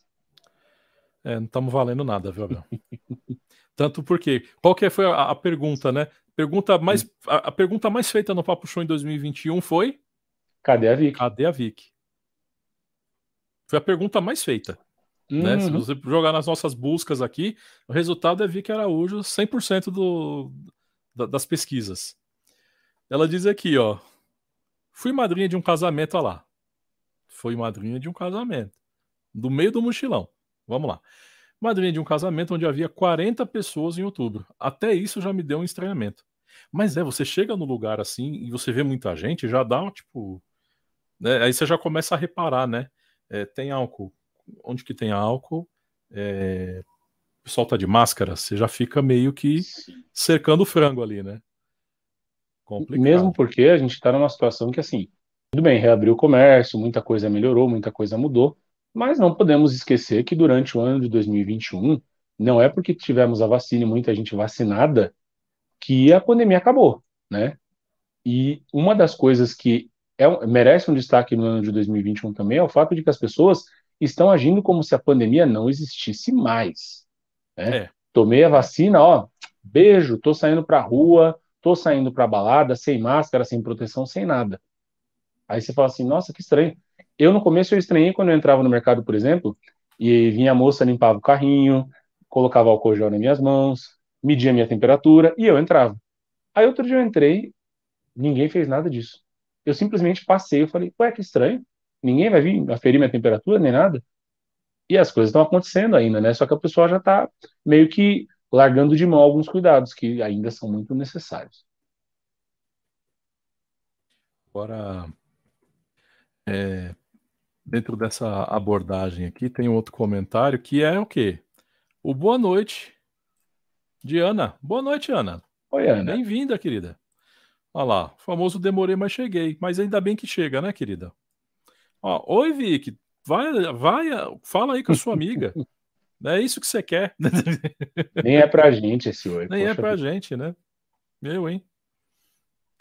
É, não estamos valendo nada, viu, Abel? Tanto porque. Qual que foi a, a pergunta, né? Pergunta mais, a, a, pergunta mais feita no Papo Show em 2021 foi: Cadê a Vic? Cadê a Vic? Foi a pergunta mais feita. Uhum. Né? Se uhum. você jogar nas nossas buscas aqui, o resultado é Vic Araújo, 100% do, da, das pesquisas. Ela diz aqui, ó. Fui madrinha de um casamento, olha lá. Foi madrinha de um casamento. Do meio do mochilão. Vamos lá. Madrinha de um casamento onde havia 40 pessoas em outubro. Até isso já me deu um estranhamento. Mas é, você chega no lugar assim e você vê muita gente, já dá um tipo. Né? Aí você já começa a reparar, né? É, tem álcool. Onde que tem álcool? É... O pessoal tá de máscara, você já fica meio que cercando o frango ali, né? Complicado. Mesmo porque a gente está numa situação que, assim, tudo bem, reabriu o comércio, muita coisa melhorou, muita coisa mudou, mas não podemos esquecer que durante o ano de 2021, não é porque tivemos a vacina e muita gente vacinada que a pandemia acabou, né? E uma das coisas que é merece um destaque no ano de 2021 também, é o fato de que as pessoas estão agindo como se a pandemia não existisse mais. Né? É. Tomei a vacina, ó, beijo, tô saindo pra rua, tô saindo pra balada, sem máscara, sem proteção, sem nada. Aí você fala assim, nossa, que estranho. Eu no começo eu estranhei quando eu entrava no mercado, por exemplo, e vinha a moça, limpava o carrinho, colocava álcool gel nas minhas mãos, media a minha temperatura e eu entrava. Aí outro dia eu entrei, ninguém fez nada disso. Eu simplesmente passei, eu falei, ué, que estranho. Ninguém vai vir aferir minha temperatura nem nada. E as coisas estão acontecendo ainda, né? Só que a pessoa já está meio que largando de mão alguns cuidados que ainda são muito necessários. Agora, é, dentro dessa abordagem aqui, tem outro comentário que é o quê? O boa noite de Ana. Boa noite, Ana. Oi, Ana. Bem-vinda, querida. Olha lá, famoso demorei, mas cheguei. Mas ainda bem que chega, né, querida? Ó, Oi, Vic. Vai, vai, fala aí com a sua amiga. É isso que você quer. Nem é pra gente esse oi. Nem é pra vida. gente, né? Eu, hein?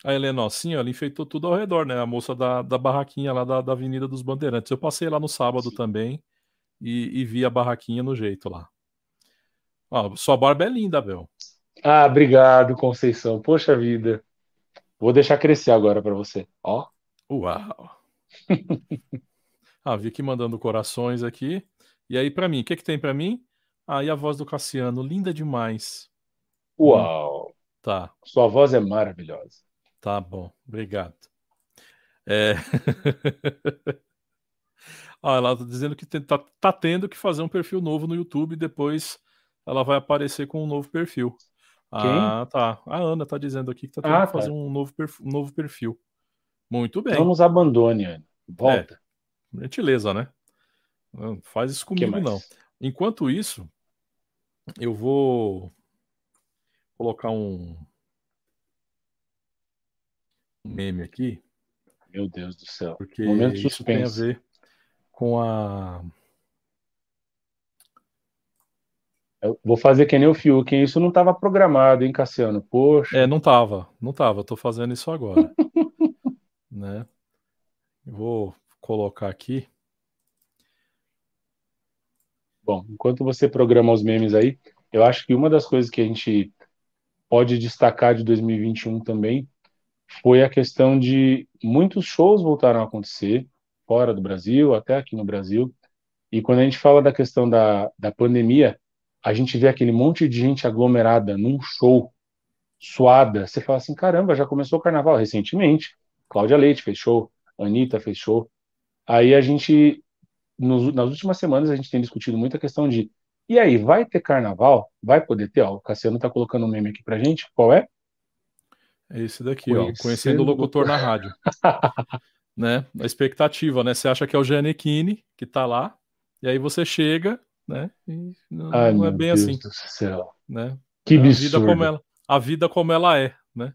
A Helena, assim, ela enfeitou tudo ao redor, né? A moça da, da barraquinha lá da, da Avenida dos Bandeirantes. Eu passei lá no sábado Sim. também e, e, vi a barraquinha no jeito lá. Ó, sua barba é linda, Bel. Ah, obrigado, Conceição. Poxa vida. Vou deixar crescer agora para você. Ó. Uau. ah, vi aqui mandando corações aqui. E aí, para mim, o que, que tem para mim? Aí ah, a voz do Cassiano, linda demais. Uau! Tá. Sua voz é maravilhosa. Tá bom, obrigado. É... ah, ela tá dizendo que tem, tá, tá tendo que fazer um perfil novo no YouTube e depois ela vai aparecer com um novo perfil. Quem? Ah, tá. A Ana tá dizendo aqui que tá tendo ah, que fazer tá. um novo, perfil, um novo perfil. Muito bem. Não nos abandone, Ana. Volta. É, gentileza, né? Não faz isso comigo, não. Enquanto isso, eu vou colocar um meme aqui. Meu Deus do céu. Porque Momento isso suspense. tem a ver com a. Eu vou fazer que nem o Fiuk? Isso não estava programado, hein, Cassiano? Poxa. É, não estava, não estava. Tô fazendo isso agora. né? vou colocar aqui. Bom, enquanto você programa os memes aí, eu acho que uma das coisas que a gente pode destacar de 2021 também foi a questão de muitos shows voltaram a acontecer fora do Brasil, até aqui no Brasil. E quando a gente fala da questão da, da pandemia, a gente vê aquele monte de gente aglomerada num show, suada. Você fala assim: caramba, já começou o carnaval recentemente. Cláudia Leite fez show, Anitta fez show. Aí a gente nos, nas últimas semanas a gente tem discutido muito a questão de e aí, vai ter carnaval? Vai poder ter? Ó, o Cassiano tá colocando um meme aqui pra gente. Qual é? É esse daqui, Conhecendo... ó. Conhecendo o locutor na rádio. né? A expectativa, né? Você acha que é o Giannichini que tá lá, e aí você chega, né? E não, Ai, não é bem Deus assim. Do céu. Né? Que a absurdo. Vida como ela, a vida como ela é, né?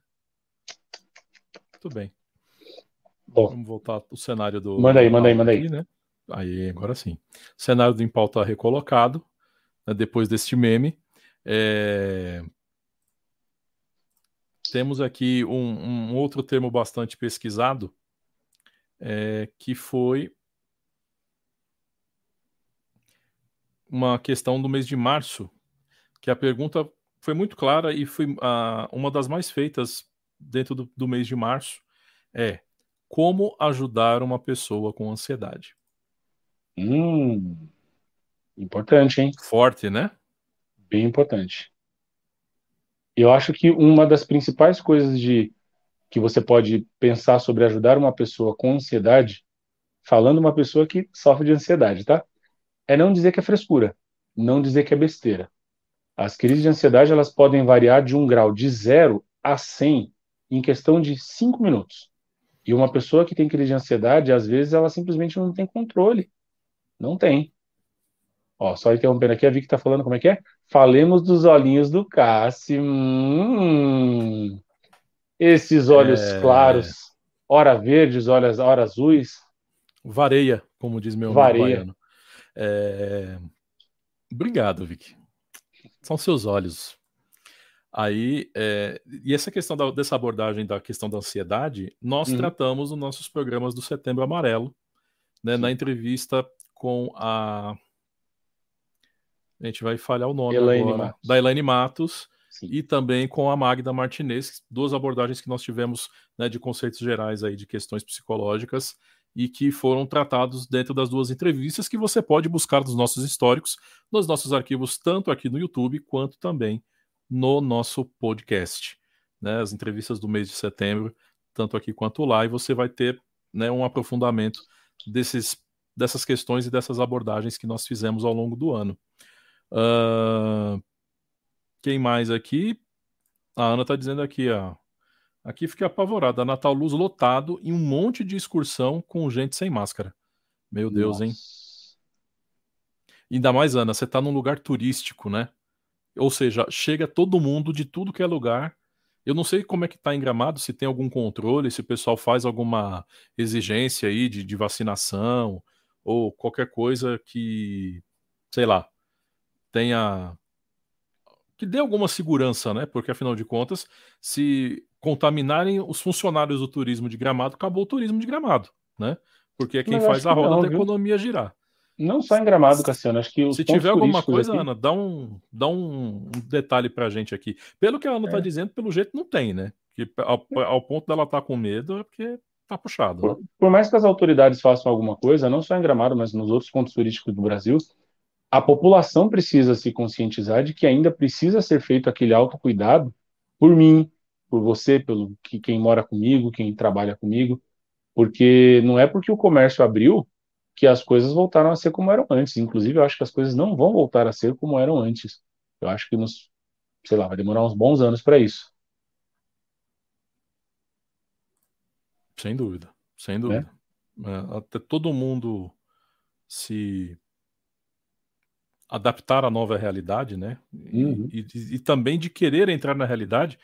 Muito bem. Bom, Vamos voltar o cenário do. Manda aí, manda aí, manda aí. né? Aí, agora sim. O cenário do Impau está recolocado, né, depois deste meme. É... Temos aqui um, um, outro termo bastante pesquisado, é, que foi uma questão do mês de março, que a pergunta foi muito clara e foi uh, uma das mais feitas dentro do, do mês de março, é como ajudar uma pessoa com ansiedade. Hum, importante, hein? Forte, né? Bem importante. Eu acho que uma das principais coisas de que você pode pensar sobre ajudar uma pessoa com ansiedade, falando uma pessoa que sofre de ansiedade, tá? É não dizer que é frescura, não dizer que é besteira. As crises de ansiedade elas podem variar de um grau de 0 a 100 em questão de 5 minutos. E uma pessoa que tem crise de ansiedade, às vezes, ela simplesmente não tem controle não tem. Ó, só interrompendo aqui, a Vicky tá falando como é que é? Falemos dos olhinhos do Cássio. Hum, esses olhos é... claros, ora verdes, olhos, ora azuis. Vareia, como diz meu Vareia. baiano. É... Obrigado, Vicky. São seus olhos. Aí, é, e essa questão da, dessa abordagem da questão da ansiedade, nós uhum. tratamos nos nossos programas do Setembro Amarelo, né, na entrevista com a. A gente vai falhar o nome Elaine agora, Matos. da Elaine Matos, Sim. e também com a Magda Martinez, duas abordagens que nós tivemos né, de conceitos gerais aí de questões psicológicas e que foram tratados dentro das duas entrevistas que você pode buscar nos nossos históricos, nos nossos arquivos, tanto aqui no YouTube quanto também no nosso podcast. Né, as entrevistas do mês de setembro, tanto aqui quanto lá, e você vai ter né, um aprofundamento desses, dessas questões e dessas abordagens que nós fizemos ao longo do ano. Uh, quem mais aqui? A Ana está dizendo aqui, ó. Aqui fiquei apavorado. A Natal Luz lotado e um monte de excursão com gente sem máscara. Meu Deus, Nossa. hein? Ainda mais, Ana, você está num lugar turístico, né? Ou seja, chega todo mundo de tudo que é lugar. Eu não sei como é que está em Gramado, se tem algum controle, se o pessoal faz alguma exigência aí de, de vacinação ou qualquer coisa que, sei lá, tenha que dê alguma segurança, né? Porque afinal de contas, se contaminarem os funcionários do turismo de Gramado, acabou o turismo de Gramado, né? Porque é quem faz a roda não, da economia girar. Não só em Gramado, Cassiano, acho que Se tiver alguma coisa, aqui... Ana, dá um, dá um, detalhe pra gente aqui. Pelo que a Ana tá é. tá dizendo, pelo jeito não tem, né? Que ao, ao ponto dela estar tá com medo é porque tá puxado. Por, né? por mais que as autoridades façam alguma coisa, não só em Gramado, mas nos outros pontos turísticos do Brasil, a população precisa se conscientizar de que ainda precisa ser feito aquele autocuidado por mim, por você, pelo que quem mora comigo, quem trabalha comigo, porque não é porque o comércio abriu que as coisas voltaram a ser como eram antes. Inclusive, eu acho que as coisas não vão voltar a ser como eram antes. Eu acho que nos, sei lá, vai demorar uns bons anos para isso. Sem dúvida, sem dúvida. É? Até todo mundo se adaptar à nova realidade, né? Uhum. E, e, e, também de querer entrar na realidade,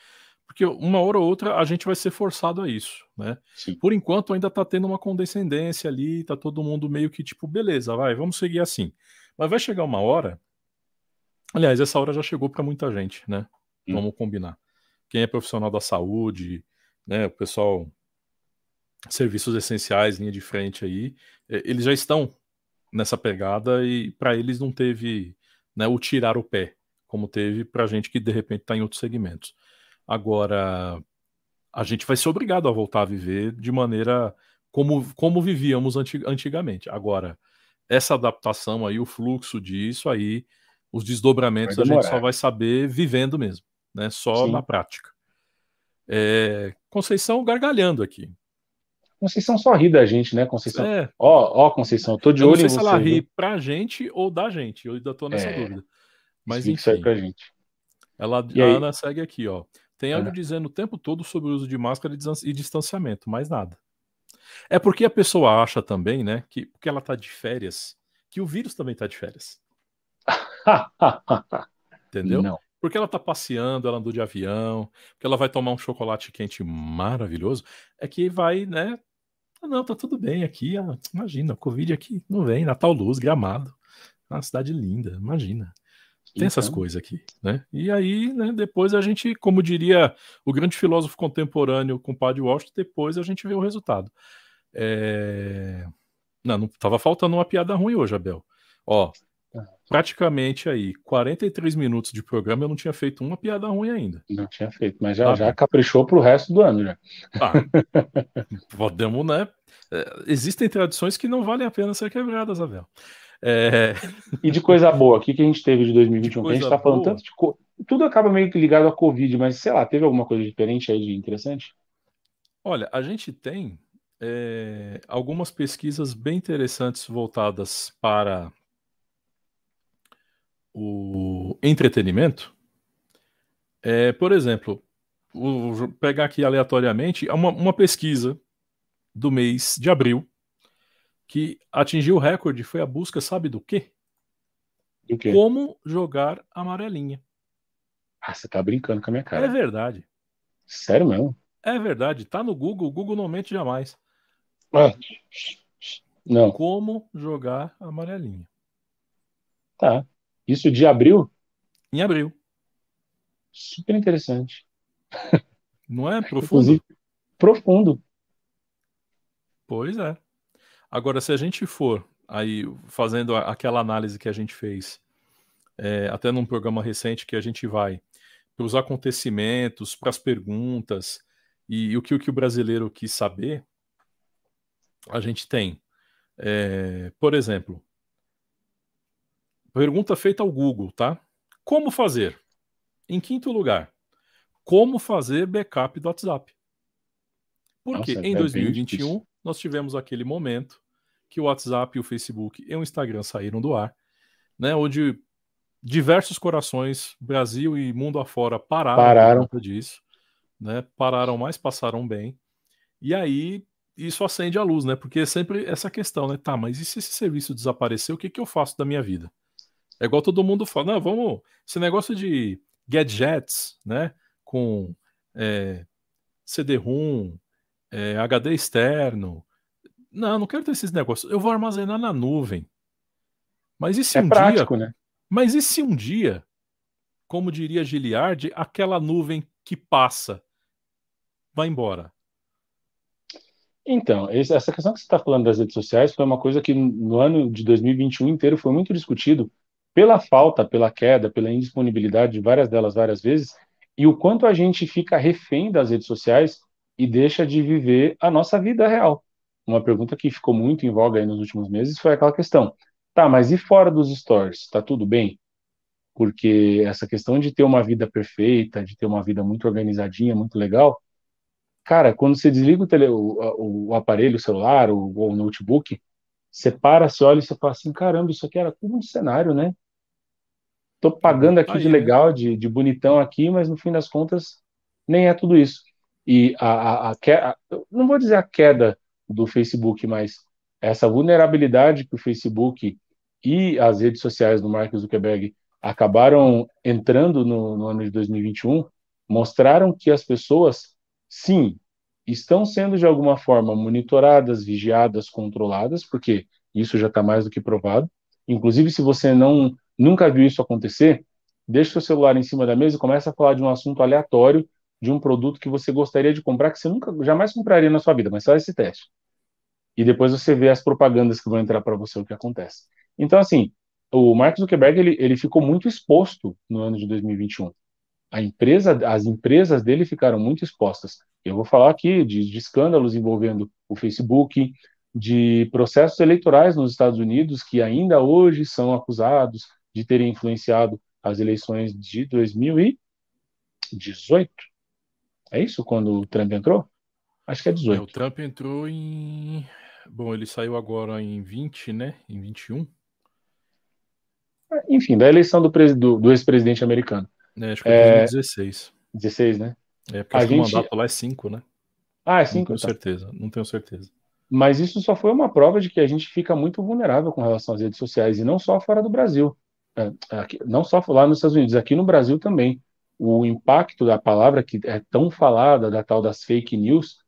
porque uma hora ou outra a gente vai ser forçado a isso, né? Sim. Por enquanto ainda está tendo uma condescendência ali, tá todo mundo meio que tipo, beleza, vai, vamos seguir assim. Mas vai chegar uma hora, aliás, essa hora já chegou para muita gente, né? Uhum. Vamos combinar. Quem é profissional da saúde, né? O pessoal serviços essenciais, linha de frente aí, eles já estão nessa pegada e para eles não teve né, o tirar o pé, como teve para gente que de repente está em outros segmentos. Agora, a gente vai ser obrigado a voltar a viver de maneira como, como vivíamos antigamente. Agora, essa adaptação aí, o fluxo disso aí, os desdobramentos a gente só vai saber vivendo mesmo, né? Só Sim. na prática. É, Conceição gargalhando aqui. Conceição só ri da gente, né, Conceição? É. Ó, ó, Conceição, eu tô de eu olho não sei se ela ri pra gente ou da gente, eu ainda tô nessa é. dúvida. Mas enfim. Serve pra gente. Ela, a? Ana segue aqui, ó. Tem algo é. dizendo o tempo todo sobre o uso de máscara e distanciamento, mais nada. É porque a pessoa acha também, né, que porque ela tá de férias, que o vírus também tá de férias. Entendeu? Não. Porque ela tá passeando, ela andou de avião, porque ela vai tomar um chocolate quente maravilhoso, é que vai, né, ah, não, tá tudo bem aqui. Ah, imagina, Covid aqui não vem. Natal Luz, Gramado. Uma cidade linda, imagina. Tem então... essas coisas aqui, né? E aí, né, depois a gente, como diria o grande filósofo contemporâneo, compadre Washington, depois a gente vê o resultado. É... Não, não tava faltando uma piada ruim hoje, Abel. Ó, praticamente aí 43 minutos de programa eu não tinha feito uma piada ruim ainda. Não tinha feito, mas já, ah, já caprichou pro resto do ano já. Ah, podemos, né? É, existem tradições que não valem a pena ser quebradas, Abel. É... E de coisa boa, o que, que a gente teve de 2021? De a gente tá falando boa. tanto de. Co... Tudo acaba meio que ligado à Covid, mas sei lá, teve alguma coisa diferente aí de interessante? Olha, a gente tem é, algumas pesquisas bem interessantes voltadas para o entretenimento, é, por exemplo, vou pegar aqui aleatoriamente uma, uma pesquisa do mês de abril que atingiu o recorde foi a busca, sabe do quê? Do quê? Como jogar amarelinha. Ah, você tá brincando com a minha cara. É verdade. Sério mesmo? É verdade. Tá no Google. O Google não mente jamais. Ah. Não. Como jogar amarelinha. Tá. Isso de abril? Em abril. Super interessante. Não é profundo? Inclusive, profundo. Pois é. Agora, se a gente for aí fazendo aquela análise que a gente fez, é, até num programa recente que a gente vai para os acontecimentos, para as perguntas e, e o, que, o que o brasileiro quis saber, a gente tem, é, por exemplo, pergunta feita ao Google, tá? Como fazer? Em quinto lugar, como fazer backup do WhatsApp? Porque Nossa, em é 2021 nós tivemos aquele momento que o WhatsApp, o Facebook e o Instagram saíram do ar, né? Onde diversos corações, Brasil e mundo afora, pararam, pararam. por conta disso, né? Pararam, mas passaram bem. E aí isso acende a luz, né? Porque é sempre essa questão, né? Tá, mas e se esse serviço desaparecer, o que, que eu faço da minha vida? É igual todo mundo fala, não, vamos. Esse negócio de gadgets, né? Com é, CD-ROM, é, HD externo. Não, não quero ter esses negócios. Eu vou armazenar na nuvem. Mas e se é um prático, dia. Né? Mas e se um dia, como diria Giliard, aquela nuvem que passa vai embora? Então, essa questão que você está falando das redes sociais foi uma coisa que no ano de 2021 inteiro foi muito discutido pela falta, pela queda, pela indisponibilidade de várias delas várias vezes, e o quanto a gente fica refém das redes sociais e deixa de viver a nossa vida real. Uma pergunta que ficou muito em voga nos últimos meses foi aquela questão: tá, mas e fora dos stores? Está tudo bem? Porque essa questão de ter uma vida perfeita, de ter uma vida muito organizadinha, muito legal, cara, quando você desliga o, tele, o, o aparelho, o celular ou o notebook, você para, você olha e você fala assim: caramba, isso aqui era tudo um cenário, né? Tô pagando aqui de né? legal, de, de bonitão aqui, mas no fim das contas nem é tudo isso. E a, a, a, não vou dizer a queda do Facebook, mas essa vulnerabilidade que o Facebook e as redes sociais do Mark Zuckerberg acabaram entrando no, no ano de 2021 mostraram que as pessoas, sim, estão sendo de alguma forma monitoradas, vigiadas, controladas, porque isso já está mais do que provado. Inclusive, se você não nunca viu isso acontecer, deixe seu celular em cima da mesa e comece a falar de um assunto aleatório de um produto que você gostaria de comprar, que você nunca, jamais compraria na sua vida, mas faz esse teste. E depois você vê as propagandas que vão entrar para você, o que acontece. Então, assim, o Mark Zuckerberg, ele, ele ficou muito exposto no ano de 2021. A empresa, as empresas dele ficaram muito expostas. Eu vou falar aqui de, de escândalos envolvendo o Facebook, de processos eleitorais nos Estados Unidos que ainda hoje são acusados de terem influenciado as eleições de 2018. É isso quando o Trump entrou? Acho que é 18. É, o Trump entrou em. Bom, ele saiu agora em 20, né? Em 21. Enfim, da eleição do, do, do ex-presidente americano. É, acho que é 2016. 16, né? É, porque gente... o mandato lá é 5, né? Ah, é 5? Não tenho tá. certeza, não tenho certeza. Mas isso só foi uma prova de que a gente fica muito vulnerável com relação às redes sociais, e não só fora do Brasil. É, aqui, não só lá nos Estados Unidos, aqui no Brasil também o impacto da palavra que é tão falada, da tal das fake news,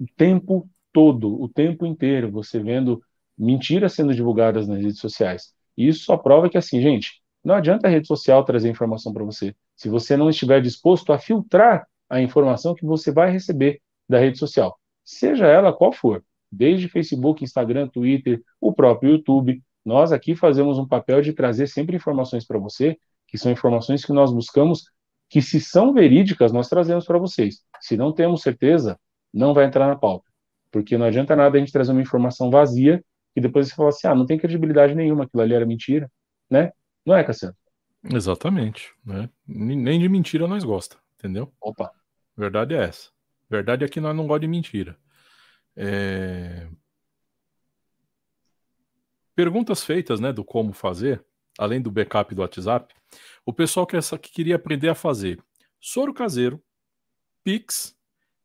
o tempo todo, o tempo inteiro, você vendo mentiras sendo divulgadas nas redes sociais. E isso só prova que, assim, gente, não adianta a rede social trazer informação para você. Se você não estiver disposto a filtrar a informação que você vai receber da rede social, seja ela qual for, desde Facebook, Instagram, Twitter, o próprio YouTube, nós aqui fazemos um papel de trazer sempre informações para você que são informações que nós buscamos, que se são verídicas, nós trazemos para vocês. Se não temos certeza, não vai entrar na pauta. Porque não adianta nada a gente trazer uma informação vazia e depois você fala assim, ah, não tem credibilidade nenhuma, aquilo ali era mentira, né? Não é, Cassiano? Exatamente. Né? Nem de mentira nós gosta, entendeu? Opa. Verdade é essa. Verdade é que nós não gostamos de mentira. É... Perguntas feitas, né, do como fazer, além do backup do WhatsApp, o pessoal que, essa, que queria aprender a fazer soro caseiro, Pix,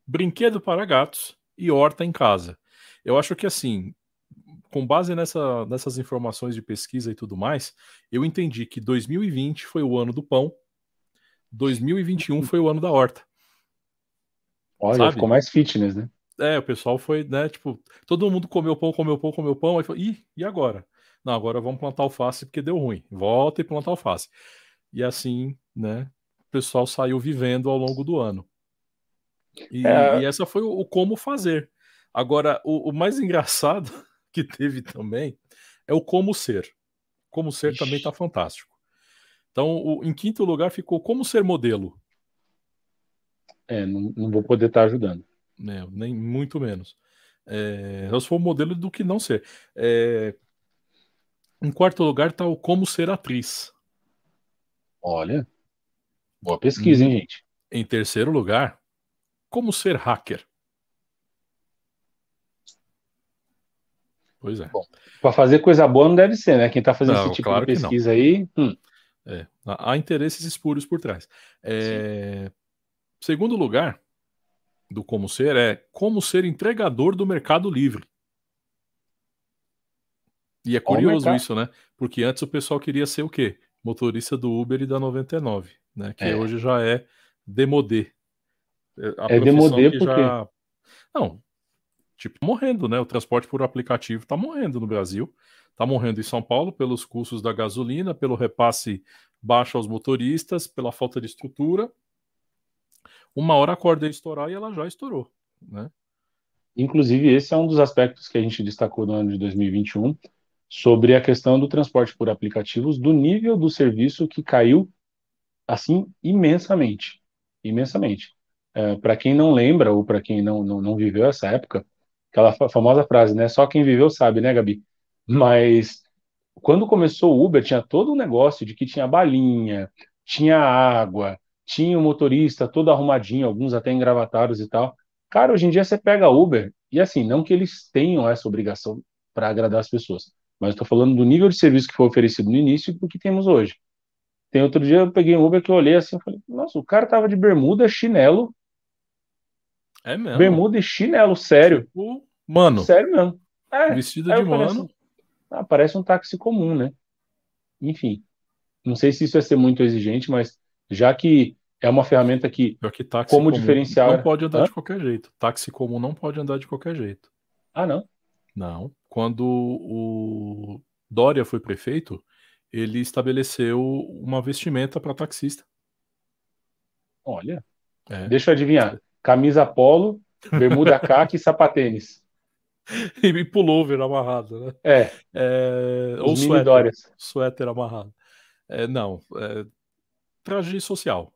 brinquedo para gatos e horta em casa. Eu acho que assim, com base nessa, nessas informações de pesquisa e tudo mais, eu entendi que 2020 foi o ano do pão, 2021 foi o ano da horta. Olha, sabe? ficou mais fitness, né? É, o pessoal foi, né, tipo, todo mundo comeu pão, comeu pão, comeu pão, aí falou, ih, e agora? Não, agora vamos plantar alface porque deu ruim. Volta e planta alface. E assim, né? pessoal saiu vivendo ao longo do ano. E, é... e essa foi o, o, como fazer. Agora, o, o, mais engraçado que teve também é o como ser. Como ser Ixi. também está fantástico. Então, o, em quinto lugar ficou como ser modelo. É, não, não vou poder estar tá ajudando. É, nem muito menos. É, for o modelo do que não ser. É, em quarto lugar está o como ser atriz. Olha, boa pesquisa, hein, gente? Em terceiro lugar, como ser hacker. Pois é. Para fazer coisa boa não deve ser, né? Quem está fazendo não, esse tipo claro de pesquisa aí. Hum. É, há interesses espúrios por trás. É, segundo lugar do como ser é como ser entregador do Mercado Livre. E é curioso isso, né? Porque antes o pessoal queria ser o quê? Motorista do Uber e da 99, né? Que é. hoje já é demodê. É, a é demodê porque... Já... Não, tipo, morrendo, né? O transporte por aplicativo está morrendo no Brasil. Está morrendo em São Paulo pelos custos da gasolina, pelo repasse baixo aos motoristas, pela falta de estrutura. Uma hora a corda ia estourar e ela já estourou, né? Inclusive, esse é um dos aspectos que a gente destacou no ano de 2021, sobre a questão do transporte por aplicativos, do nível do serviço que caiu assim imensamente, imensamente. É, para quem não lembra ou para quem não, não, não viveu essa época, aquela famosa frase, né? Só quem viveu sabe, né, Gabi? Mas quando começou o Uber, tinha todo um negócio de que tinha balinha, tinha água, tinha o motorista todo arrumadinho, alguns até engravatados e tal. Cara, hoje em dia você pega Uber, e assim, não que eles tenham essa obrigação para agradar as pessoas, mas estou falando do nível de serviço que foi oferecido no início e do que temos hoje. Tem outro dia eu peguei um Uber que eu olhei assim e falei, nossa, o cara tava de bermuda, chinelo. É mesmo? Bermuda e chinelo, sério. Tipo, mano. Sério mesmo. É, vestido de mano. Assim, ah, parece um táxi comum, né? Enfim. Não sei se isso é ser muito exigente, mas já que é uma ferramenta que, que como diferencial. Não pode andar Hã? de qualquer jeito. Táxi comum não pode andar de qualquer jeito. Ah, não? Não. Quando o Dória foi prefeito, ele estabeleceu uma vestimenta para taxista. Olha. É. Deixa eu adivinhar. Camisa polo, bermuda caque e sapatênis. E pullover amarrado, né? É. é ou suéter, suéter amarrado. É, não, é, traje social.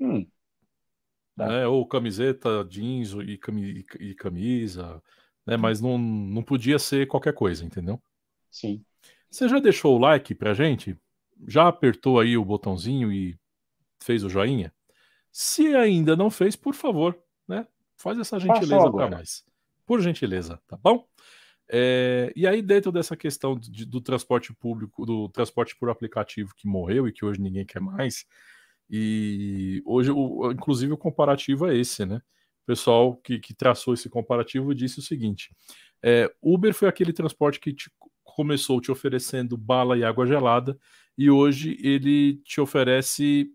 Hum. Tá. Né? Ou camiseta, jeans e, e camisa, né? Mas não, não podia ser qualquer coisa, entendeu? Sim. Você já deixou o like pra gente? Já apertou aí o botãozinho e fez o joinha? Se ainda não fez, por favor, né? Faz essa gentileza para nós. Por gentileza, tá bom? É, e aí, dentro dessa questão de, do transporte público, do transporte por aplicativo que morreu e que hoje ninguém quer mais, e hoje, o, inclusive, o comparativo é esse, né? O pessoal que, que traçou esse comparativo disse o seguinte: é, Uber foi aquele transporte que te, começou te oferecendo bala e água gelada, e hoje ele te oferece,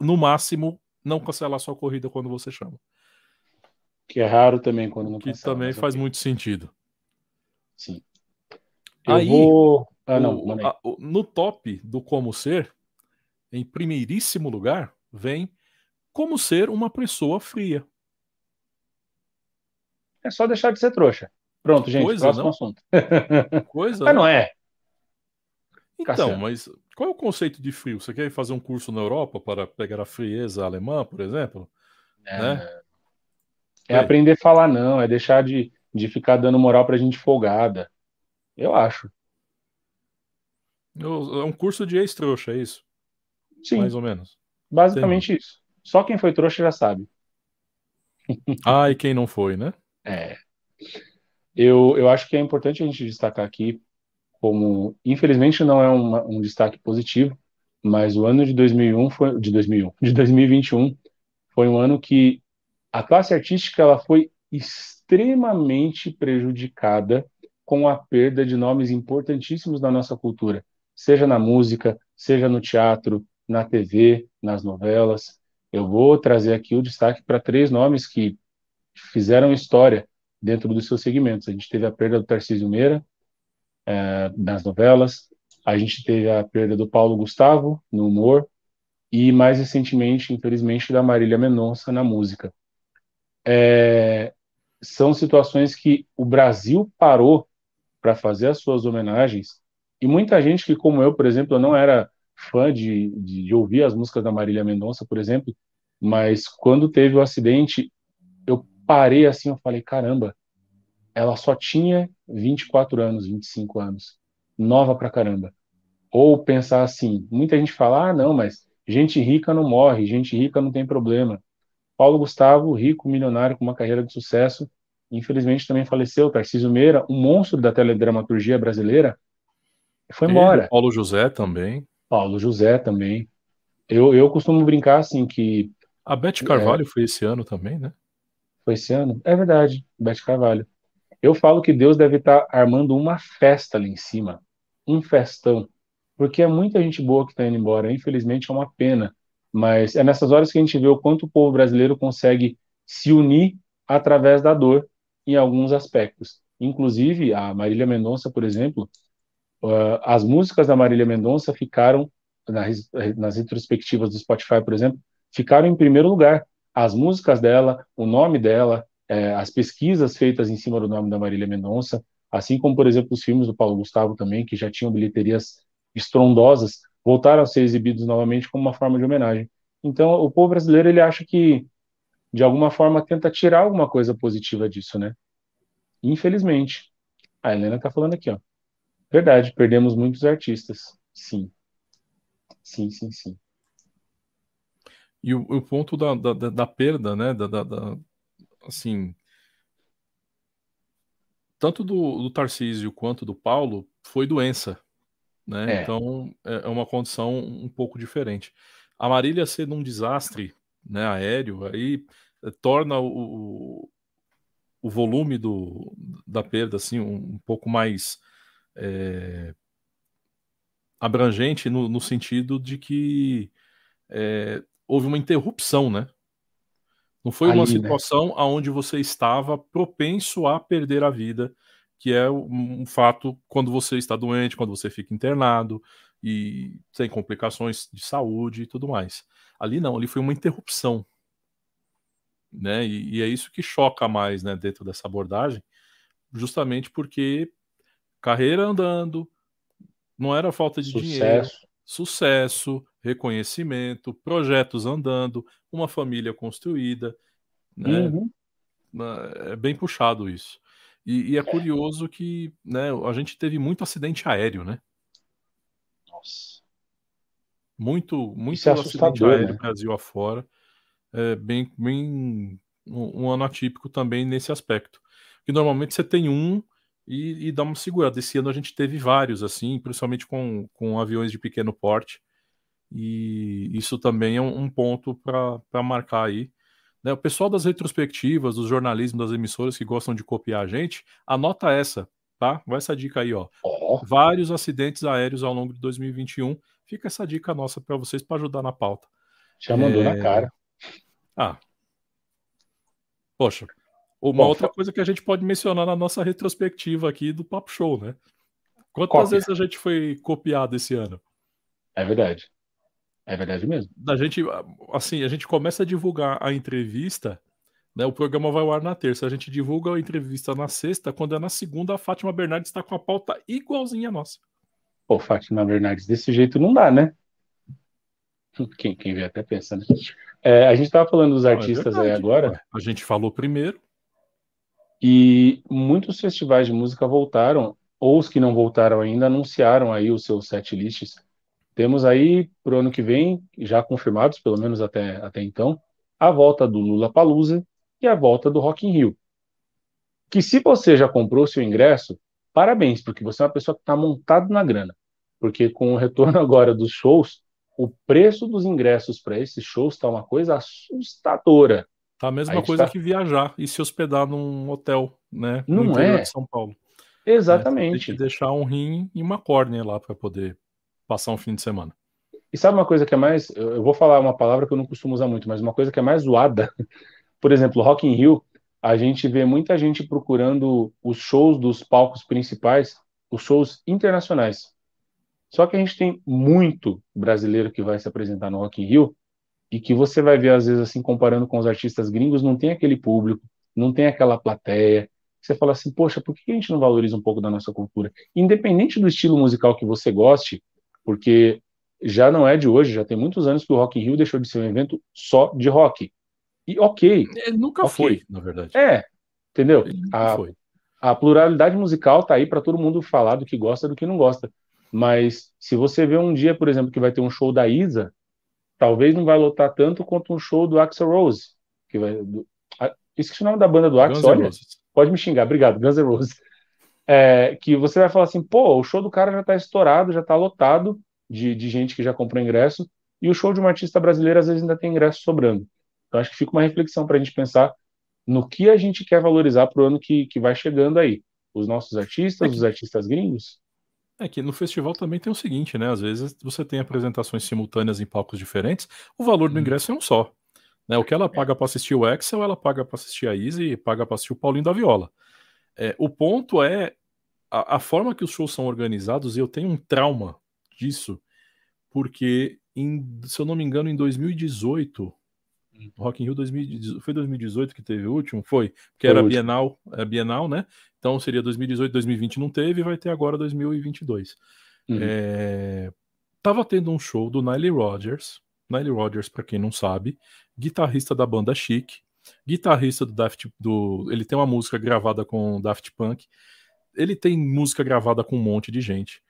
no máximo, não cancelar sua corrida quando você chama. Que é raro também quando não Que cancela, também faz muito sentido. Sim. Eu Aí, vou... ah, não, o, a, o, no top do como ser, em primeiríssimo lugar, vem como ser uma pessoa fria. É só deixar de ser trouxa. Pronto, gente, Coisa, próximo não? assunto. Coisa. Mas não é. Então, Cassiano. mas qual é o conceito de frio? Você quer fazer um curso na Europa para pegar a frieza alemã, por exemplo? É, né? é aprender a falar não, é deixar de, de ficar dando moral pra gente folgada. Eu acho. É um curso de ex-trouxa, é isso? Sim. Mais ou menos. Basicamente Entendi. isso. Só quem foi trouxa já sabe. Ah, e quem não foi, né? É. Eu, eu acho que é importante a gente destacar aqui, como infelizmente não é uma, um destaque positivo, mas o ano de 2001 foi de 2001, de 2021 foi um ano que a classe artística ela foi extremamente prejudicada com a perda de nomes importantíssimos da nossa cultura, seja na música, seja no teatro, na TV, nas novelas. Eu vou trazer aqui o destaque para três nomes que fizeram história dentro dos seus segmentos. A gente teve a perda do Tarcísio Meira é, nas novelas, a gente teve a perda do Paulo Gustavo no humor, e mais recentemente, infelizmente, da Marília Mendonça na música. É, são situações que o Brasil parou para fazer as suas homenagens e muita gente que, como eu, por exemplo, não era fã de, de, de ouvir as músicas da Marília Mendonça, por exemplo, mas quando teve o acidente, eu parei assim, eu falei, caramba, ela só tinha 24 anos, 25 anos, nova pra caramba. Ou pensar assim, muita gente fala, ah, não, mas gente rica não morre, gente rica não tem problema. Paulo Gustavo, rico, milionário, com uma carreira de sucesso, infelizmente também faleceu. Tarcísio Meira, um monstro da teledramaturgia brasileira, foi embora. Paulo José também. Paulo José também. Eu, eu costumo brincar assim que. A Beth Carvalho é, foi esse ano também, né? Foi esse ano? É verdade, Beth Carvalho. Eu falo que Deus deve estar armando uma festa ali em cima. Um festão. Porque é muita gente boa que está indo embora. Infelizmente é uma pena. Mas é nessas horas que a gente vê o quanto o povo brasileiro consegue se unir através da dor em alguns aspectos. Inclusive, a Marília Mendonça, por exemplo, Uh, as músicas da Marília Mendonça ficaram, nas, nas retrospectivas do Spotify, por exemplo, ficaram em primeiro lugar. As músicas dela, o nome dela, é, as pesquisas feitas em cima do nome da Marília Mendonça, assim como, por exemplo, os filmes do Paulo Gustavo também, que já tinham bilheterias estrondosas, voltaram a ser exibidos novamente como uma forma de homenagem. Então, o povo brasileiro, ele acha que, de alguma forma, tenta tirar alguma coisa positiva disso, né? Infelizmente. A Helena está falando aqui, ó. Verdade, perdemos muitos artistas. Sim. Sim, sim, sim. E o, o ponto da, da, da, perda, né? Da, da, assim. Tanto do, do Tarcísio quanto do Paulo foi doença. Né? É. Então é, é uma condição um pouco diferente. A Marília sendo um desastre né, aéreo, aí é, torna o, o volume do, da perda assim, um, um pouco mais é, abrangente no, no, sentido de que é, houve uma interrupção, né? Não foi uma né? situação né? onde você estava propenso a perder a vida, que é um fato quando você está doente, quando você fica internado e tem complicações de saúde e tudo mais. Ali não, ali foi uma interrupção, né? E, e é isso que choca mais, né, dentro dessa abordagem, justamente porque carreira andando, não era falta de sucesso. dinheiro, sucesso, reconhecimento, projetos andando, uma família construída, né? Uhum. É bem puxado isso. E, e, é curioso que né, a gente teve muito acidente aéreo, né? Nossa. Muito, muito é acidente aéreo né? Brasil afora. É bem, bem um, um ano atípico também nesse aspecto. Que normalmente você tem um e, e dar uma segurada. Esse ano a gente teve vários, assim, principalmente com, com aviões de pequeno porte, e isso também é um, um ponto para marcar aí. Né? O pessoal das retrospectivas, dos jornalismo, das emissoras que gostam de copiar a gente, anota essa, tá? Vai essa dica aí, ó. Oh. Vários acidentes aéreos ao longo de 2021. Fica essa dica nossa para vocês para ajudar na pauta. Já mandou é... na cara. Ah. Poxa, uma Bom, outra coisa que a gente pode mencionar na nossa retrospectiva aqui do Papo Show, né? Quantas Cópia. vezes a gente foi copiado esse ano? É verdade. É verdade mesmo. A gente, assim, a gente começa a divulgar a entrevista, né? O programa vai ao ar na terça. A gente divulga a entrevista na sexta, quando é na segunda, a Fátima Bernardes está com a pauta igualzinha a nossa. Pô, Fátima Bernardes, desse jeito não dá, né? Quem, quem vê até pensa, né? É, a gente estava falando dos é artistas é verdade, aí agora. A gente falou primeiro. E muitos festivais de música voltaram, ou os que não voltaram ainda anunciaram aí os seus set lists. Temos aí para o ano que vem, já confirmados, pelo menos até, até então, a volta do Lula Palusa e a volta do Rock in Rio. Que se você já comprou seu ingresso, parabéns, porque você é uma pessoa que está montado na grana. Porque com o retorno agora dos shows, o preço dos ingressos para esses shows está uma coisa assustadora. Tá a mesma coisa tá... que viajar e se hospedar num hotel, né? Não no é? de São Paulo. Exatamente. Né? Tem que deixar um rim e uma córnea lá para poder passar um fim de semana. E sabe uma coisa que é mais. Eu vou falar uma palavra que eu não costumo usar muito, mas uma coisa que é mais zoada. Por exemplo, Rock in Rio, a gente vê muita gente procurando os shows dos palcos principais, os shows internacionais. Só que a gente tem muito brasileiro que vai se apresentar no Rock in Rio e que você vai ver, às vezes, assim, comparando com os artistas gringos, não tem aquele público, não tem aquela plateia. Você fala assim, poxa, por que a gente não valoriza um pouco da nossa cultura? Independente do estilo musical que você goste, porque já não é de hoje, já tem muitos anos que o Rock in Rio deixou de ser um evento só de rock. E ok. Ele nunca okay. foi, na verdade. É, entendeu? A, a, pluralidade musical tá aí para todo mundo falar do que gosta do que não gosta. Mas se você vê um dia, por exemplo, que vai ter um show da Isa, talvez não vai lotar tanto quanto um show do Axel Rose. Que vai, do, a, esqueci o nome da banda do Axel, olha. Pode me xingar, obrigado, Guns N' Roses. É, que você vai falar assim, pô, o show do cara já tá estourado, já tá lotado de, de gente que já comprou ingresso, e o show de um artista brasileiro às vezes ainda tem ingresso sobrando. Então acho que fica uma reflexão para a gente pensar no que a gente quer valorizar para o ano que, que vai chegando aí. Os nossos artistas, é os artistas gringos. É que no festival também tem o seguinte, né? Às vezes você tem apresentações simultâneas em palcos diferentes, o valor do hum. ingresso é um só. Né? O que ela paga para assistir o Excel, ela paga para assistir a Easy, paga para assistir o Paulinho da Viola. É, o ponto é a, a, forma que os shows são organizados, e eu tenho um trauma disso, porque, em, se eu não me engano, em 2018, hum. Rock in Rio 2018, foi 2018 que teve o último? Foi, porque era Bienal, é Bienal, né? Então seria 2018, 2020 não teve, vai ter agora 2022. Uhum. É, tava tendo um show do Nile Rodgers, Nile Rodgers, para quem não sabe, guitarrista da banda Chic, guitarrista do Daft do, ele tem uma música gravada com Daft Punk. Ele tem música gravada com um monte de gente.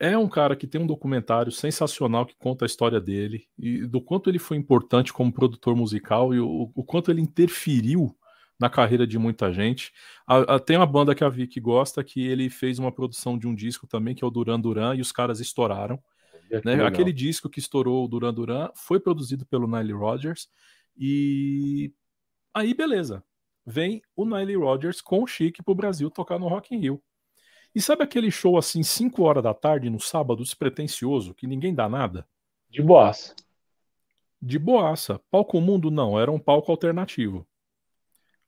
É um cara que tem um documentário sensacional que conta a história dele e do quanto ele foi importante como produtor musical e o, o quanto ele interferiu na carreira de muita gente. A, a, tem uma banda que a Vicky gosta que ele fez uma produção de um disco também, que é o Duran Duran, e os caras estouraram. Né? Aquele disco que estourou o Duran Duran foi produzido pelo Nile Rodgers e aí beleza. Vem o Nile Rodgers com o Chique pro Brasil tocar no Rock in Rio. E sabe aquele show assim, 5 horas da tarde no sábado, despretensioso, que ninguém dá nada? De boaça. De boaça. Palco Mundo não, era um palco alternativo.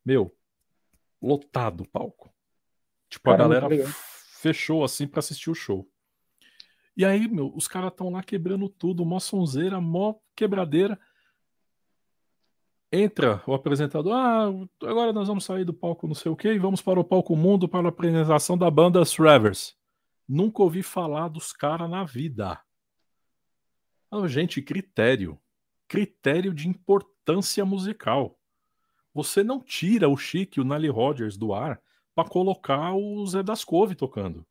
Meu, lotado o palco. Tipo, Caramba, a galera fechou assim para assistir o show. E aí, meu, os caras estão lá quebrando tudo, mó sonzeira, mó quebradeira. Entra o apresentador, ah, agora nós vamos sair do palco não sei o que e vamos para o palco mundo para a apresentação da banda Travers. Nunca ouvi falar dos caras na vida. Oh, gente, critério. Critério de importância musical. Você não tira o Chique o Nile Rodgers do ar para colocar o Zé das Couve tocando.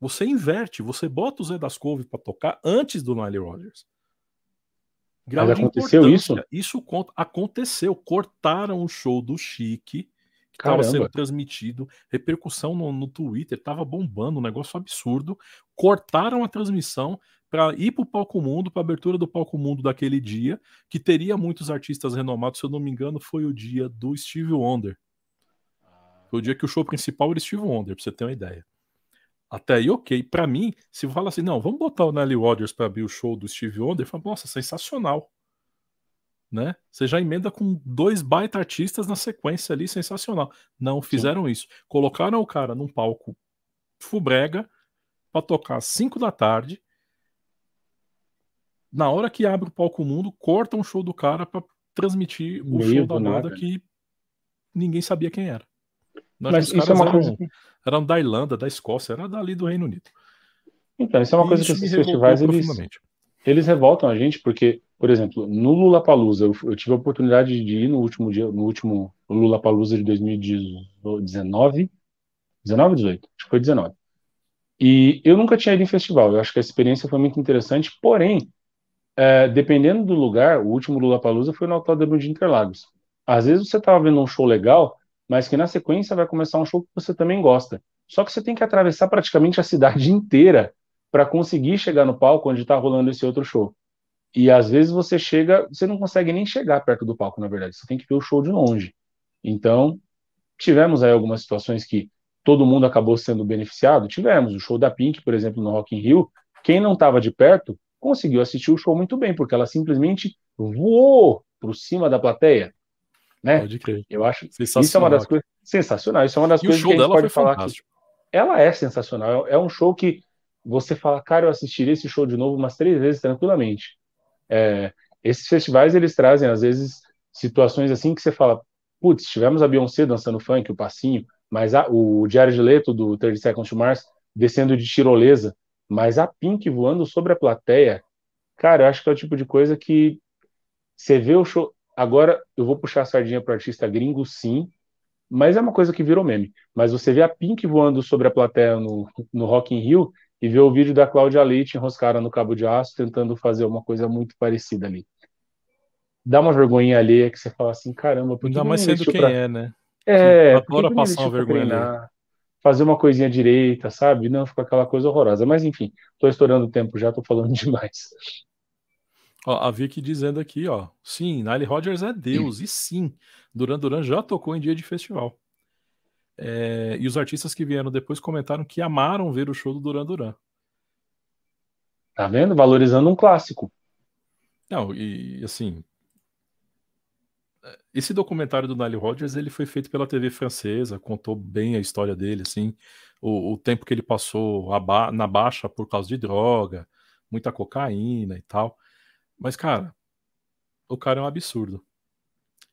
Você inverte, você bota o Zé das Couve para tocar antes do Nile Rodgers. Grau Mas aconteceu isso? Isso aconteceu. Cortaram o show do Chique, que estava sendo transmitido, repercussão no, no Twitter, estava bombando, um negócio absurdo. Cortaram a transmissão para ir para o Palco Mundo, para a abertura do Palco Mundo daquele dia, que teria muitos artistas renomados, se eu não me engano, foi o dia do Steve Wonder. Foi o dia que o show principal era Steve Wonder, para você ter uma ideia. Até aí, ok. Para mim, se fala assim, não, vamos botar o Nelly Rodgers para abrir o show do Steve Wonder, fala, nossa, sensacional. Né? Você já emenda com dois baita artistas na sequência ali, sensacional. Não fizeram Sim. isso. Colocaram o cara num palco fubrega para tocar às 5 da tarde. Na hora que abre o palco mundo, cortam o show do cara para transmitir o Meio show da banda que ninguém sabia quem era. Mas isso é uma coisa que... eram da Irlanda, da Escócia, era dali do Reino Unido. Então, isso é uma coisa que esses festivais eles, eles revoltam a gente, porque, por exemplo, no Lula Palusa, eu, eu, tive a oportunidade de ir no último dia, no último Lula Palusa de 2019, 19 ou 18? Acho que foi 19. E eu nunca tinha ido em festival, eu acho que a experiência foi muito interessante, porém, é, dependendo do lugar, o último Lula Palusa foi no Autódromo de Interlagos. Às vezes você estava vendo um show legal, mas que na sequência vai começar um show que você também gosta. Só que você tem que atravessar praticamente a cidade inteira para conseguir chegar no palco onde está rolando esse outro show. E às vezes você chega, você não consegue nem chegar perto do palco, na verdade. Você tem que ver o show de longe. Então, tivemos aí algumas situações que todo mundo acabou sendo beneficiado. Tivemos o show da Pink, por exemplo, no Rock in Rio. Quem não estava de perto conseguiu assistir o show muito bem, porque ela simplesmente voou por cima da plateia né? Pode crer. Eu acho isso é uma das coisas sensacionais. Isso é uma das e coisas que a gente pode falar fantástico. que ela é sensacional. É um show que você fala, cara, eu assistiria esse show de novo umas três vezes tranquilamente. É, esses festivais, eles trazem, às vezes, situações assim que você fala, putz, tivemos a Beyoncé dançando funk, o passinho, mas a, o Jared Leto do 30 Seconds to Mars descendo de tirolesa, mas a Pink voando sobre a plateia, cara, eu acho que é o tipo de coisa que você vê o show. Agora eu vou puxar a sardinha para artista gringo, sim, mas é uma coisa que virou meme. Mas você vê a Pink voando sobre a plateia no, no Rock in Rio e vê o vídeo da Cláudia Leite enroscada no cabo de aço tentando fazer uma coisa muito parecida ali. Dá uma vergonha alheia que você fala assim, caramba, por Ainda mais sendo quem pra... é, né? É, adora passar uma vergonha. Fazer uma coisinha direita, sabe? Não fica aquela coisa horrorosa. Mas enfim, tô estourando o tempo já, tô falando demais. Ó, a Vicky dizendo aqui, ó. Sim, Nile Rodgers é Deus. E sim, Duran Duran já tocou em dia de festival. É, e os artistas que vieram depois comentaram que amaram ver o show do Duran Duran. Tá vendo? Valorizando um clássico. Não, e assim. Esse documentário do Nile Rodgers ele foi feito pela TV francesa, contou bem a história dele, assim, o, o tempo que ele passou ba na baixa por causa de droga, muita cocaína e tal. Mas, cara, o cara é um absurdo.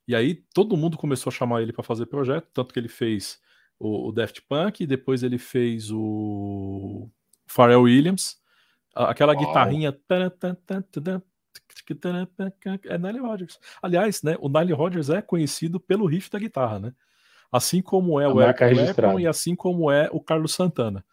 E aí todo mundo começou a chamar ele para fazer projeto, tanto que ele fez o, o Daft Punk, depois ele fez o Pharrell Williams, aquela Uau. guitarrinha é Nile Rodgers. Aliás, né, o Nile Rodgers é conhecido pelo riff da guitarra, né? Assim como é a o Eric Clapton e assim como é o Carlos Santana.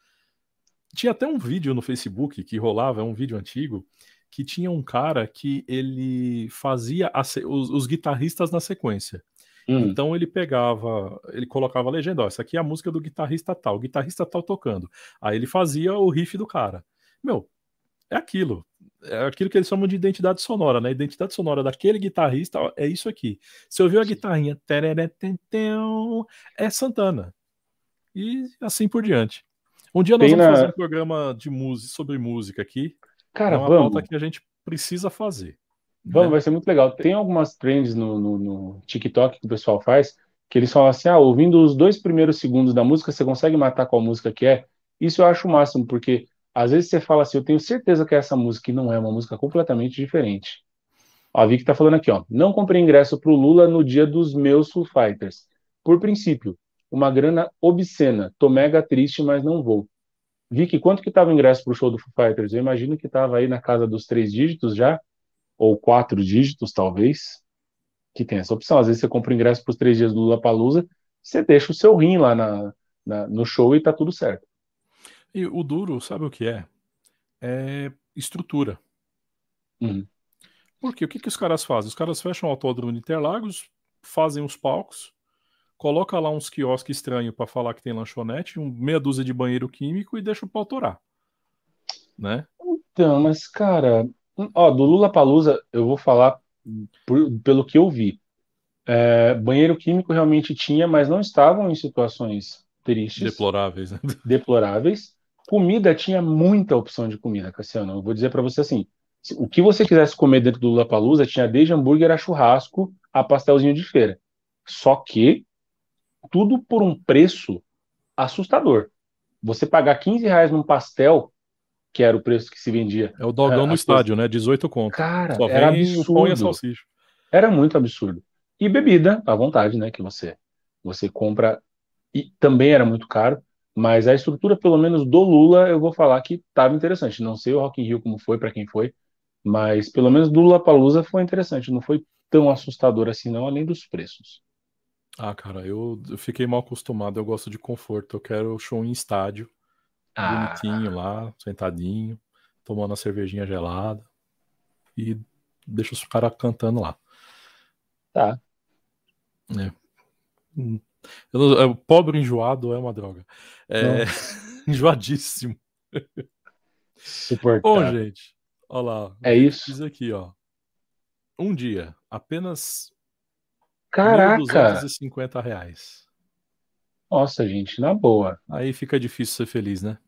Tinha até um vídeo no Facebook que rolava, é um vídeo antigo, que tinha um cara que ele fazia os, os, guitarristas na sequência. Hum. Então ele pegava, ele colocava a legenda, ó, essa aqui é a música do guitarrista tal, o guitarrista tal tocando. Aí ele fazia o riff do cara. Meu, é aquilo. É aquilo que eles chamam de identidade sonora, né? A identidade sonora daquele guitarrista é isso aqui. Se ouviu a guitarrinha, é Santana. E assim por diante. Um dia nós Tem vamos na... fazer um programa de música sobre música aqui. Cara, é uma vamos. pauta que a gente precisa fazer. Vamos, né? vai ser muito legal. Tem algumas trends no, no, no, TikTok que o pessoal faz, que eles falam assim: ah, ouvindo os dois primeiros segundos da música, você consegue matar qual música que é. Isso eu acho o máximo, porque às vezes você fala assim, eu tenho certeza que é essa música e não é uma música completamente diferente. Ó, a Vicky tá falando aqui, ó. Não comprei ingresso pro Lula no dia dos meus Foo Fighters. Por princípio, uma grana obscena. Tô mega triste, mas não vou. Vicky, quanto que tava o ingresso pro show do Foo Fighters? Eu imagino que tava aí na casa dos três dígitos já, ou quatro dígitos, talvez. Que tem essa opção. Às vezes você compra o ingresso pros três dias do Lula Palusa, você deixa o seu rim lá na, na, no show e tá tudo certo. E o duro, sabe o que é? É estrutura. Uhum. Porque o que, que os caras fazem? Os caras fecham o autódromo de Interlagos, fazem os palcos, coloca lá uns quiosques estranhos para falar que tem lanchonete, um, meia dúzia de banheiro químico e deixa o pau torar. Né? Então, mas cara, ó, do Lula Palusa eu vou falar por, pelo que eu vi. É, banheiro químico realmente tinha, mas não estavam em situações tristes. Deploráveis, né? Deploráveis comida tinha muita opção de comida, Cassiano. Eu vou dizer para você assim: o que você quisesse comer dentro do Lula Palusa tinha desde hambúrguer a churrasco a pastelzinho de feira. Só que tudo por um preço assustador. Você pagar 15 reais num pastel, que era o preço que se vendia. É o dogão é, no estádio, coisas... né? 18 conto. Cara, Só era absurdo. Era muito absurdo. E bebida, à vontade, né? Que você, você compra. E também era muito caro. Mas a estrutura, pelo menos do Lula, eu vou falar que estava interessante. Não sei o Rock in Rio como foi, para quem foi, mas pelo menos do Lula Palusa foi interessante. Não foi tão assustador assim, não, além dos preços. Ah, cara, eu, eu fiquei mal acostumado. Eu gosto de conforto. Eu quero show em estádio, ah. bonitinho lá, sentadinho, tomando a cervejinha gelada e deixa os caras cantando lá. Tá. É. Eu, pobre enjoado é uma droga. É, enjoadíssimo. Suportável. Bom, gente, olha lá. É isso. Diz aqui, ó. Um dia, apenas Caraca! 250 reais. Nossa, gente, na boa. Aí fica difícil ser feliz, né?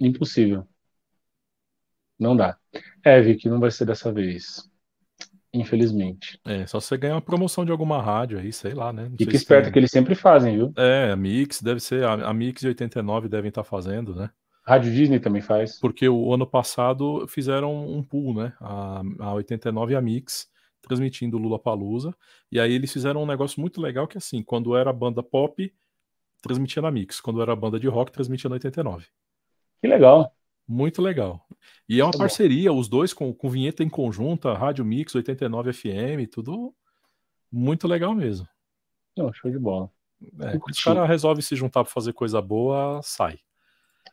Impossível. Não dá. É, Vicky, não vai ser dessa vez. Infelizmente. É, só você ganhar uma promoção de alguma rádio aí, sei lá, né? Não Fica esperto tem... que eles sempre fazem, viu? É, a Mix deve ser, a, a Mix e 89 devem estar tá fazendo, né? Rádio Disney também faz. Porque o ano passado fizeram um pool, né? A, a 89 e a Mix, transmitindo Lula Palusa. E aí eles fizeram um negócio muito legal que assim, quando era banda pop, transmitia na Mix. Quando era banda de rock, transmitia na 89. Que legal. Muito legal. E é uma tá parceria, bom. os dois com, com vinheta em conjunta, Rádio Mix, 89 FM, tudo muito legal mesmo. Não, show de bola. É, os caras resolvem se juntar para fazer coisa boa, sai.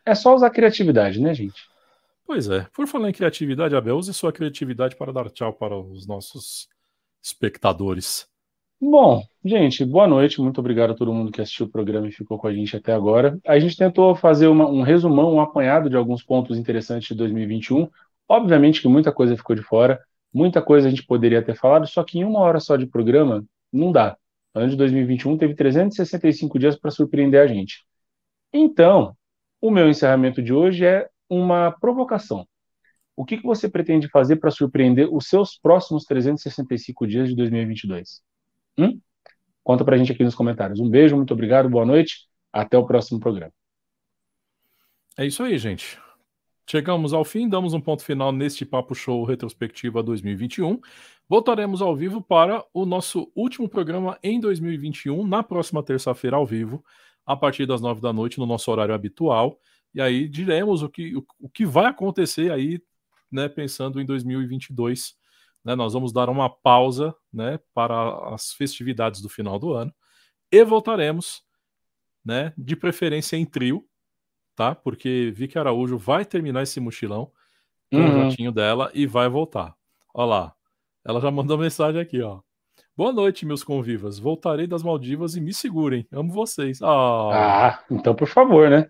É só usar criatividade, né, gente? Pois é. Por falar em criatividade, Abel, use sua criatividade para dar tchau para os nossos espectadores. Bom, gente, boa noite. Muito obrigado a todo mundo que assistiu o programa e ficou com a gente até agora. A gente tentou fazer uma, um resumão, um apanhado de alguns pontos interessantes de 2021. Obviamente que muita coisa ficou de fora, muita coisa a gente poderia ter falado, só que em uma hora só de programa não dá. O ano de 2021 teve 365 dias para surpreender a gente. Então, o meu encerramento de hoje é uma provocação. O que, que você pretende fazer para surpreender os seus próximos 365 dias de 2022? Hum? Conta pra gente aqui nos comentários. Um beijo, muito obrigado, boa noite. Até o próximo programa. É isso aí, gente. Chegamos ao fim, damos um ponto final neste Papo Show Retrospectiva 2021. Voltaremos ao vivo para o nosso último programa em 2021, na próxima terça-feira, ao vivo, a partir das nove da noite, no nosso horário habitual. E aí diremos o que, o, o que vai acontecer aí, né, pensando em 2022 né, nós vamos dar uma pausa né, para as festividades do final do ano e voltaremos, né, de preferência em trio, tá? Porque Vicky Araújo vai terminar esse mochilão com uhum. o jatinho dela e vai voltar. Olha lá, ela já mandou mensagem aqui, ó. Boa noite, meus convivas. Voltarei das Maldivas e me segurem. Amo vocês. Oh. Ah, então por favor, né?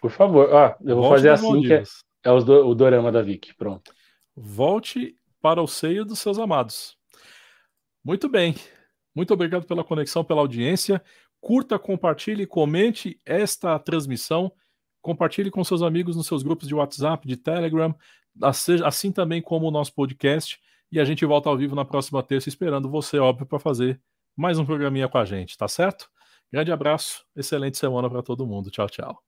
Por favor. Ah, eu vou Volte fazer assim que é, é do, o dorama da Vicky. Pronto. Volte para o seio dos seus amados. Muito bem. Muito obrigado pela conexão, pela audiência. Curta, compartilhe, comente esta transmissão. Compartilhe com seus amigos nos seus grupos de WhatsApp, de Telegram, assim também como o nosso podcast. E a gente volta ao vivo na próxima terça, esperando você, óbvio, para fazer mais um programinha com a gente, tá certo? Grande abraço, excelente semana para todo mundo. Tchau, tchau.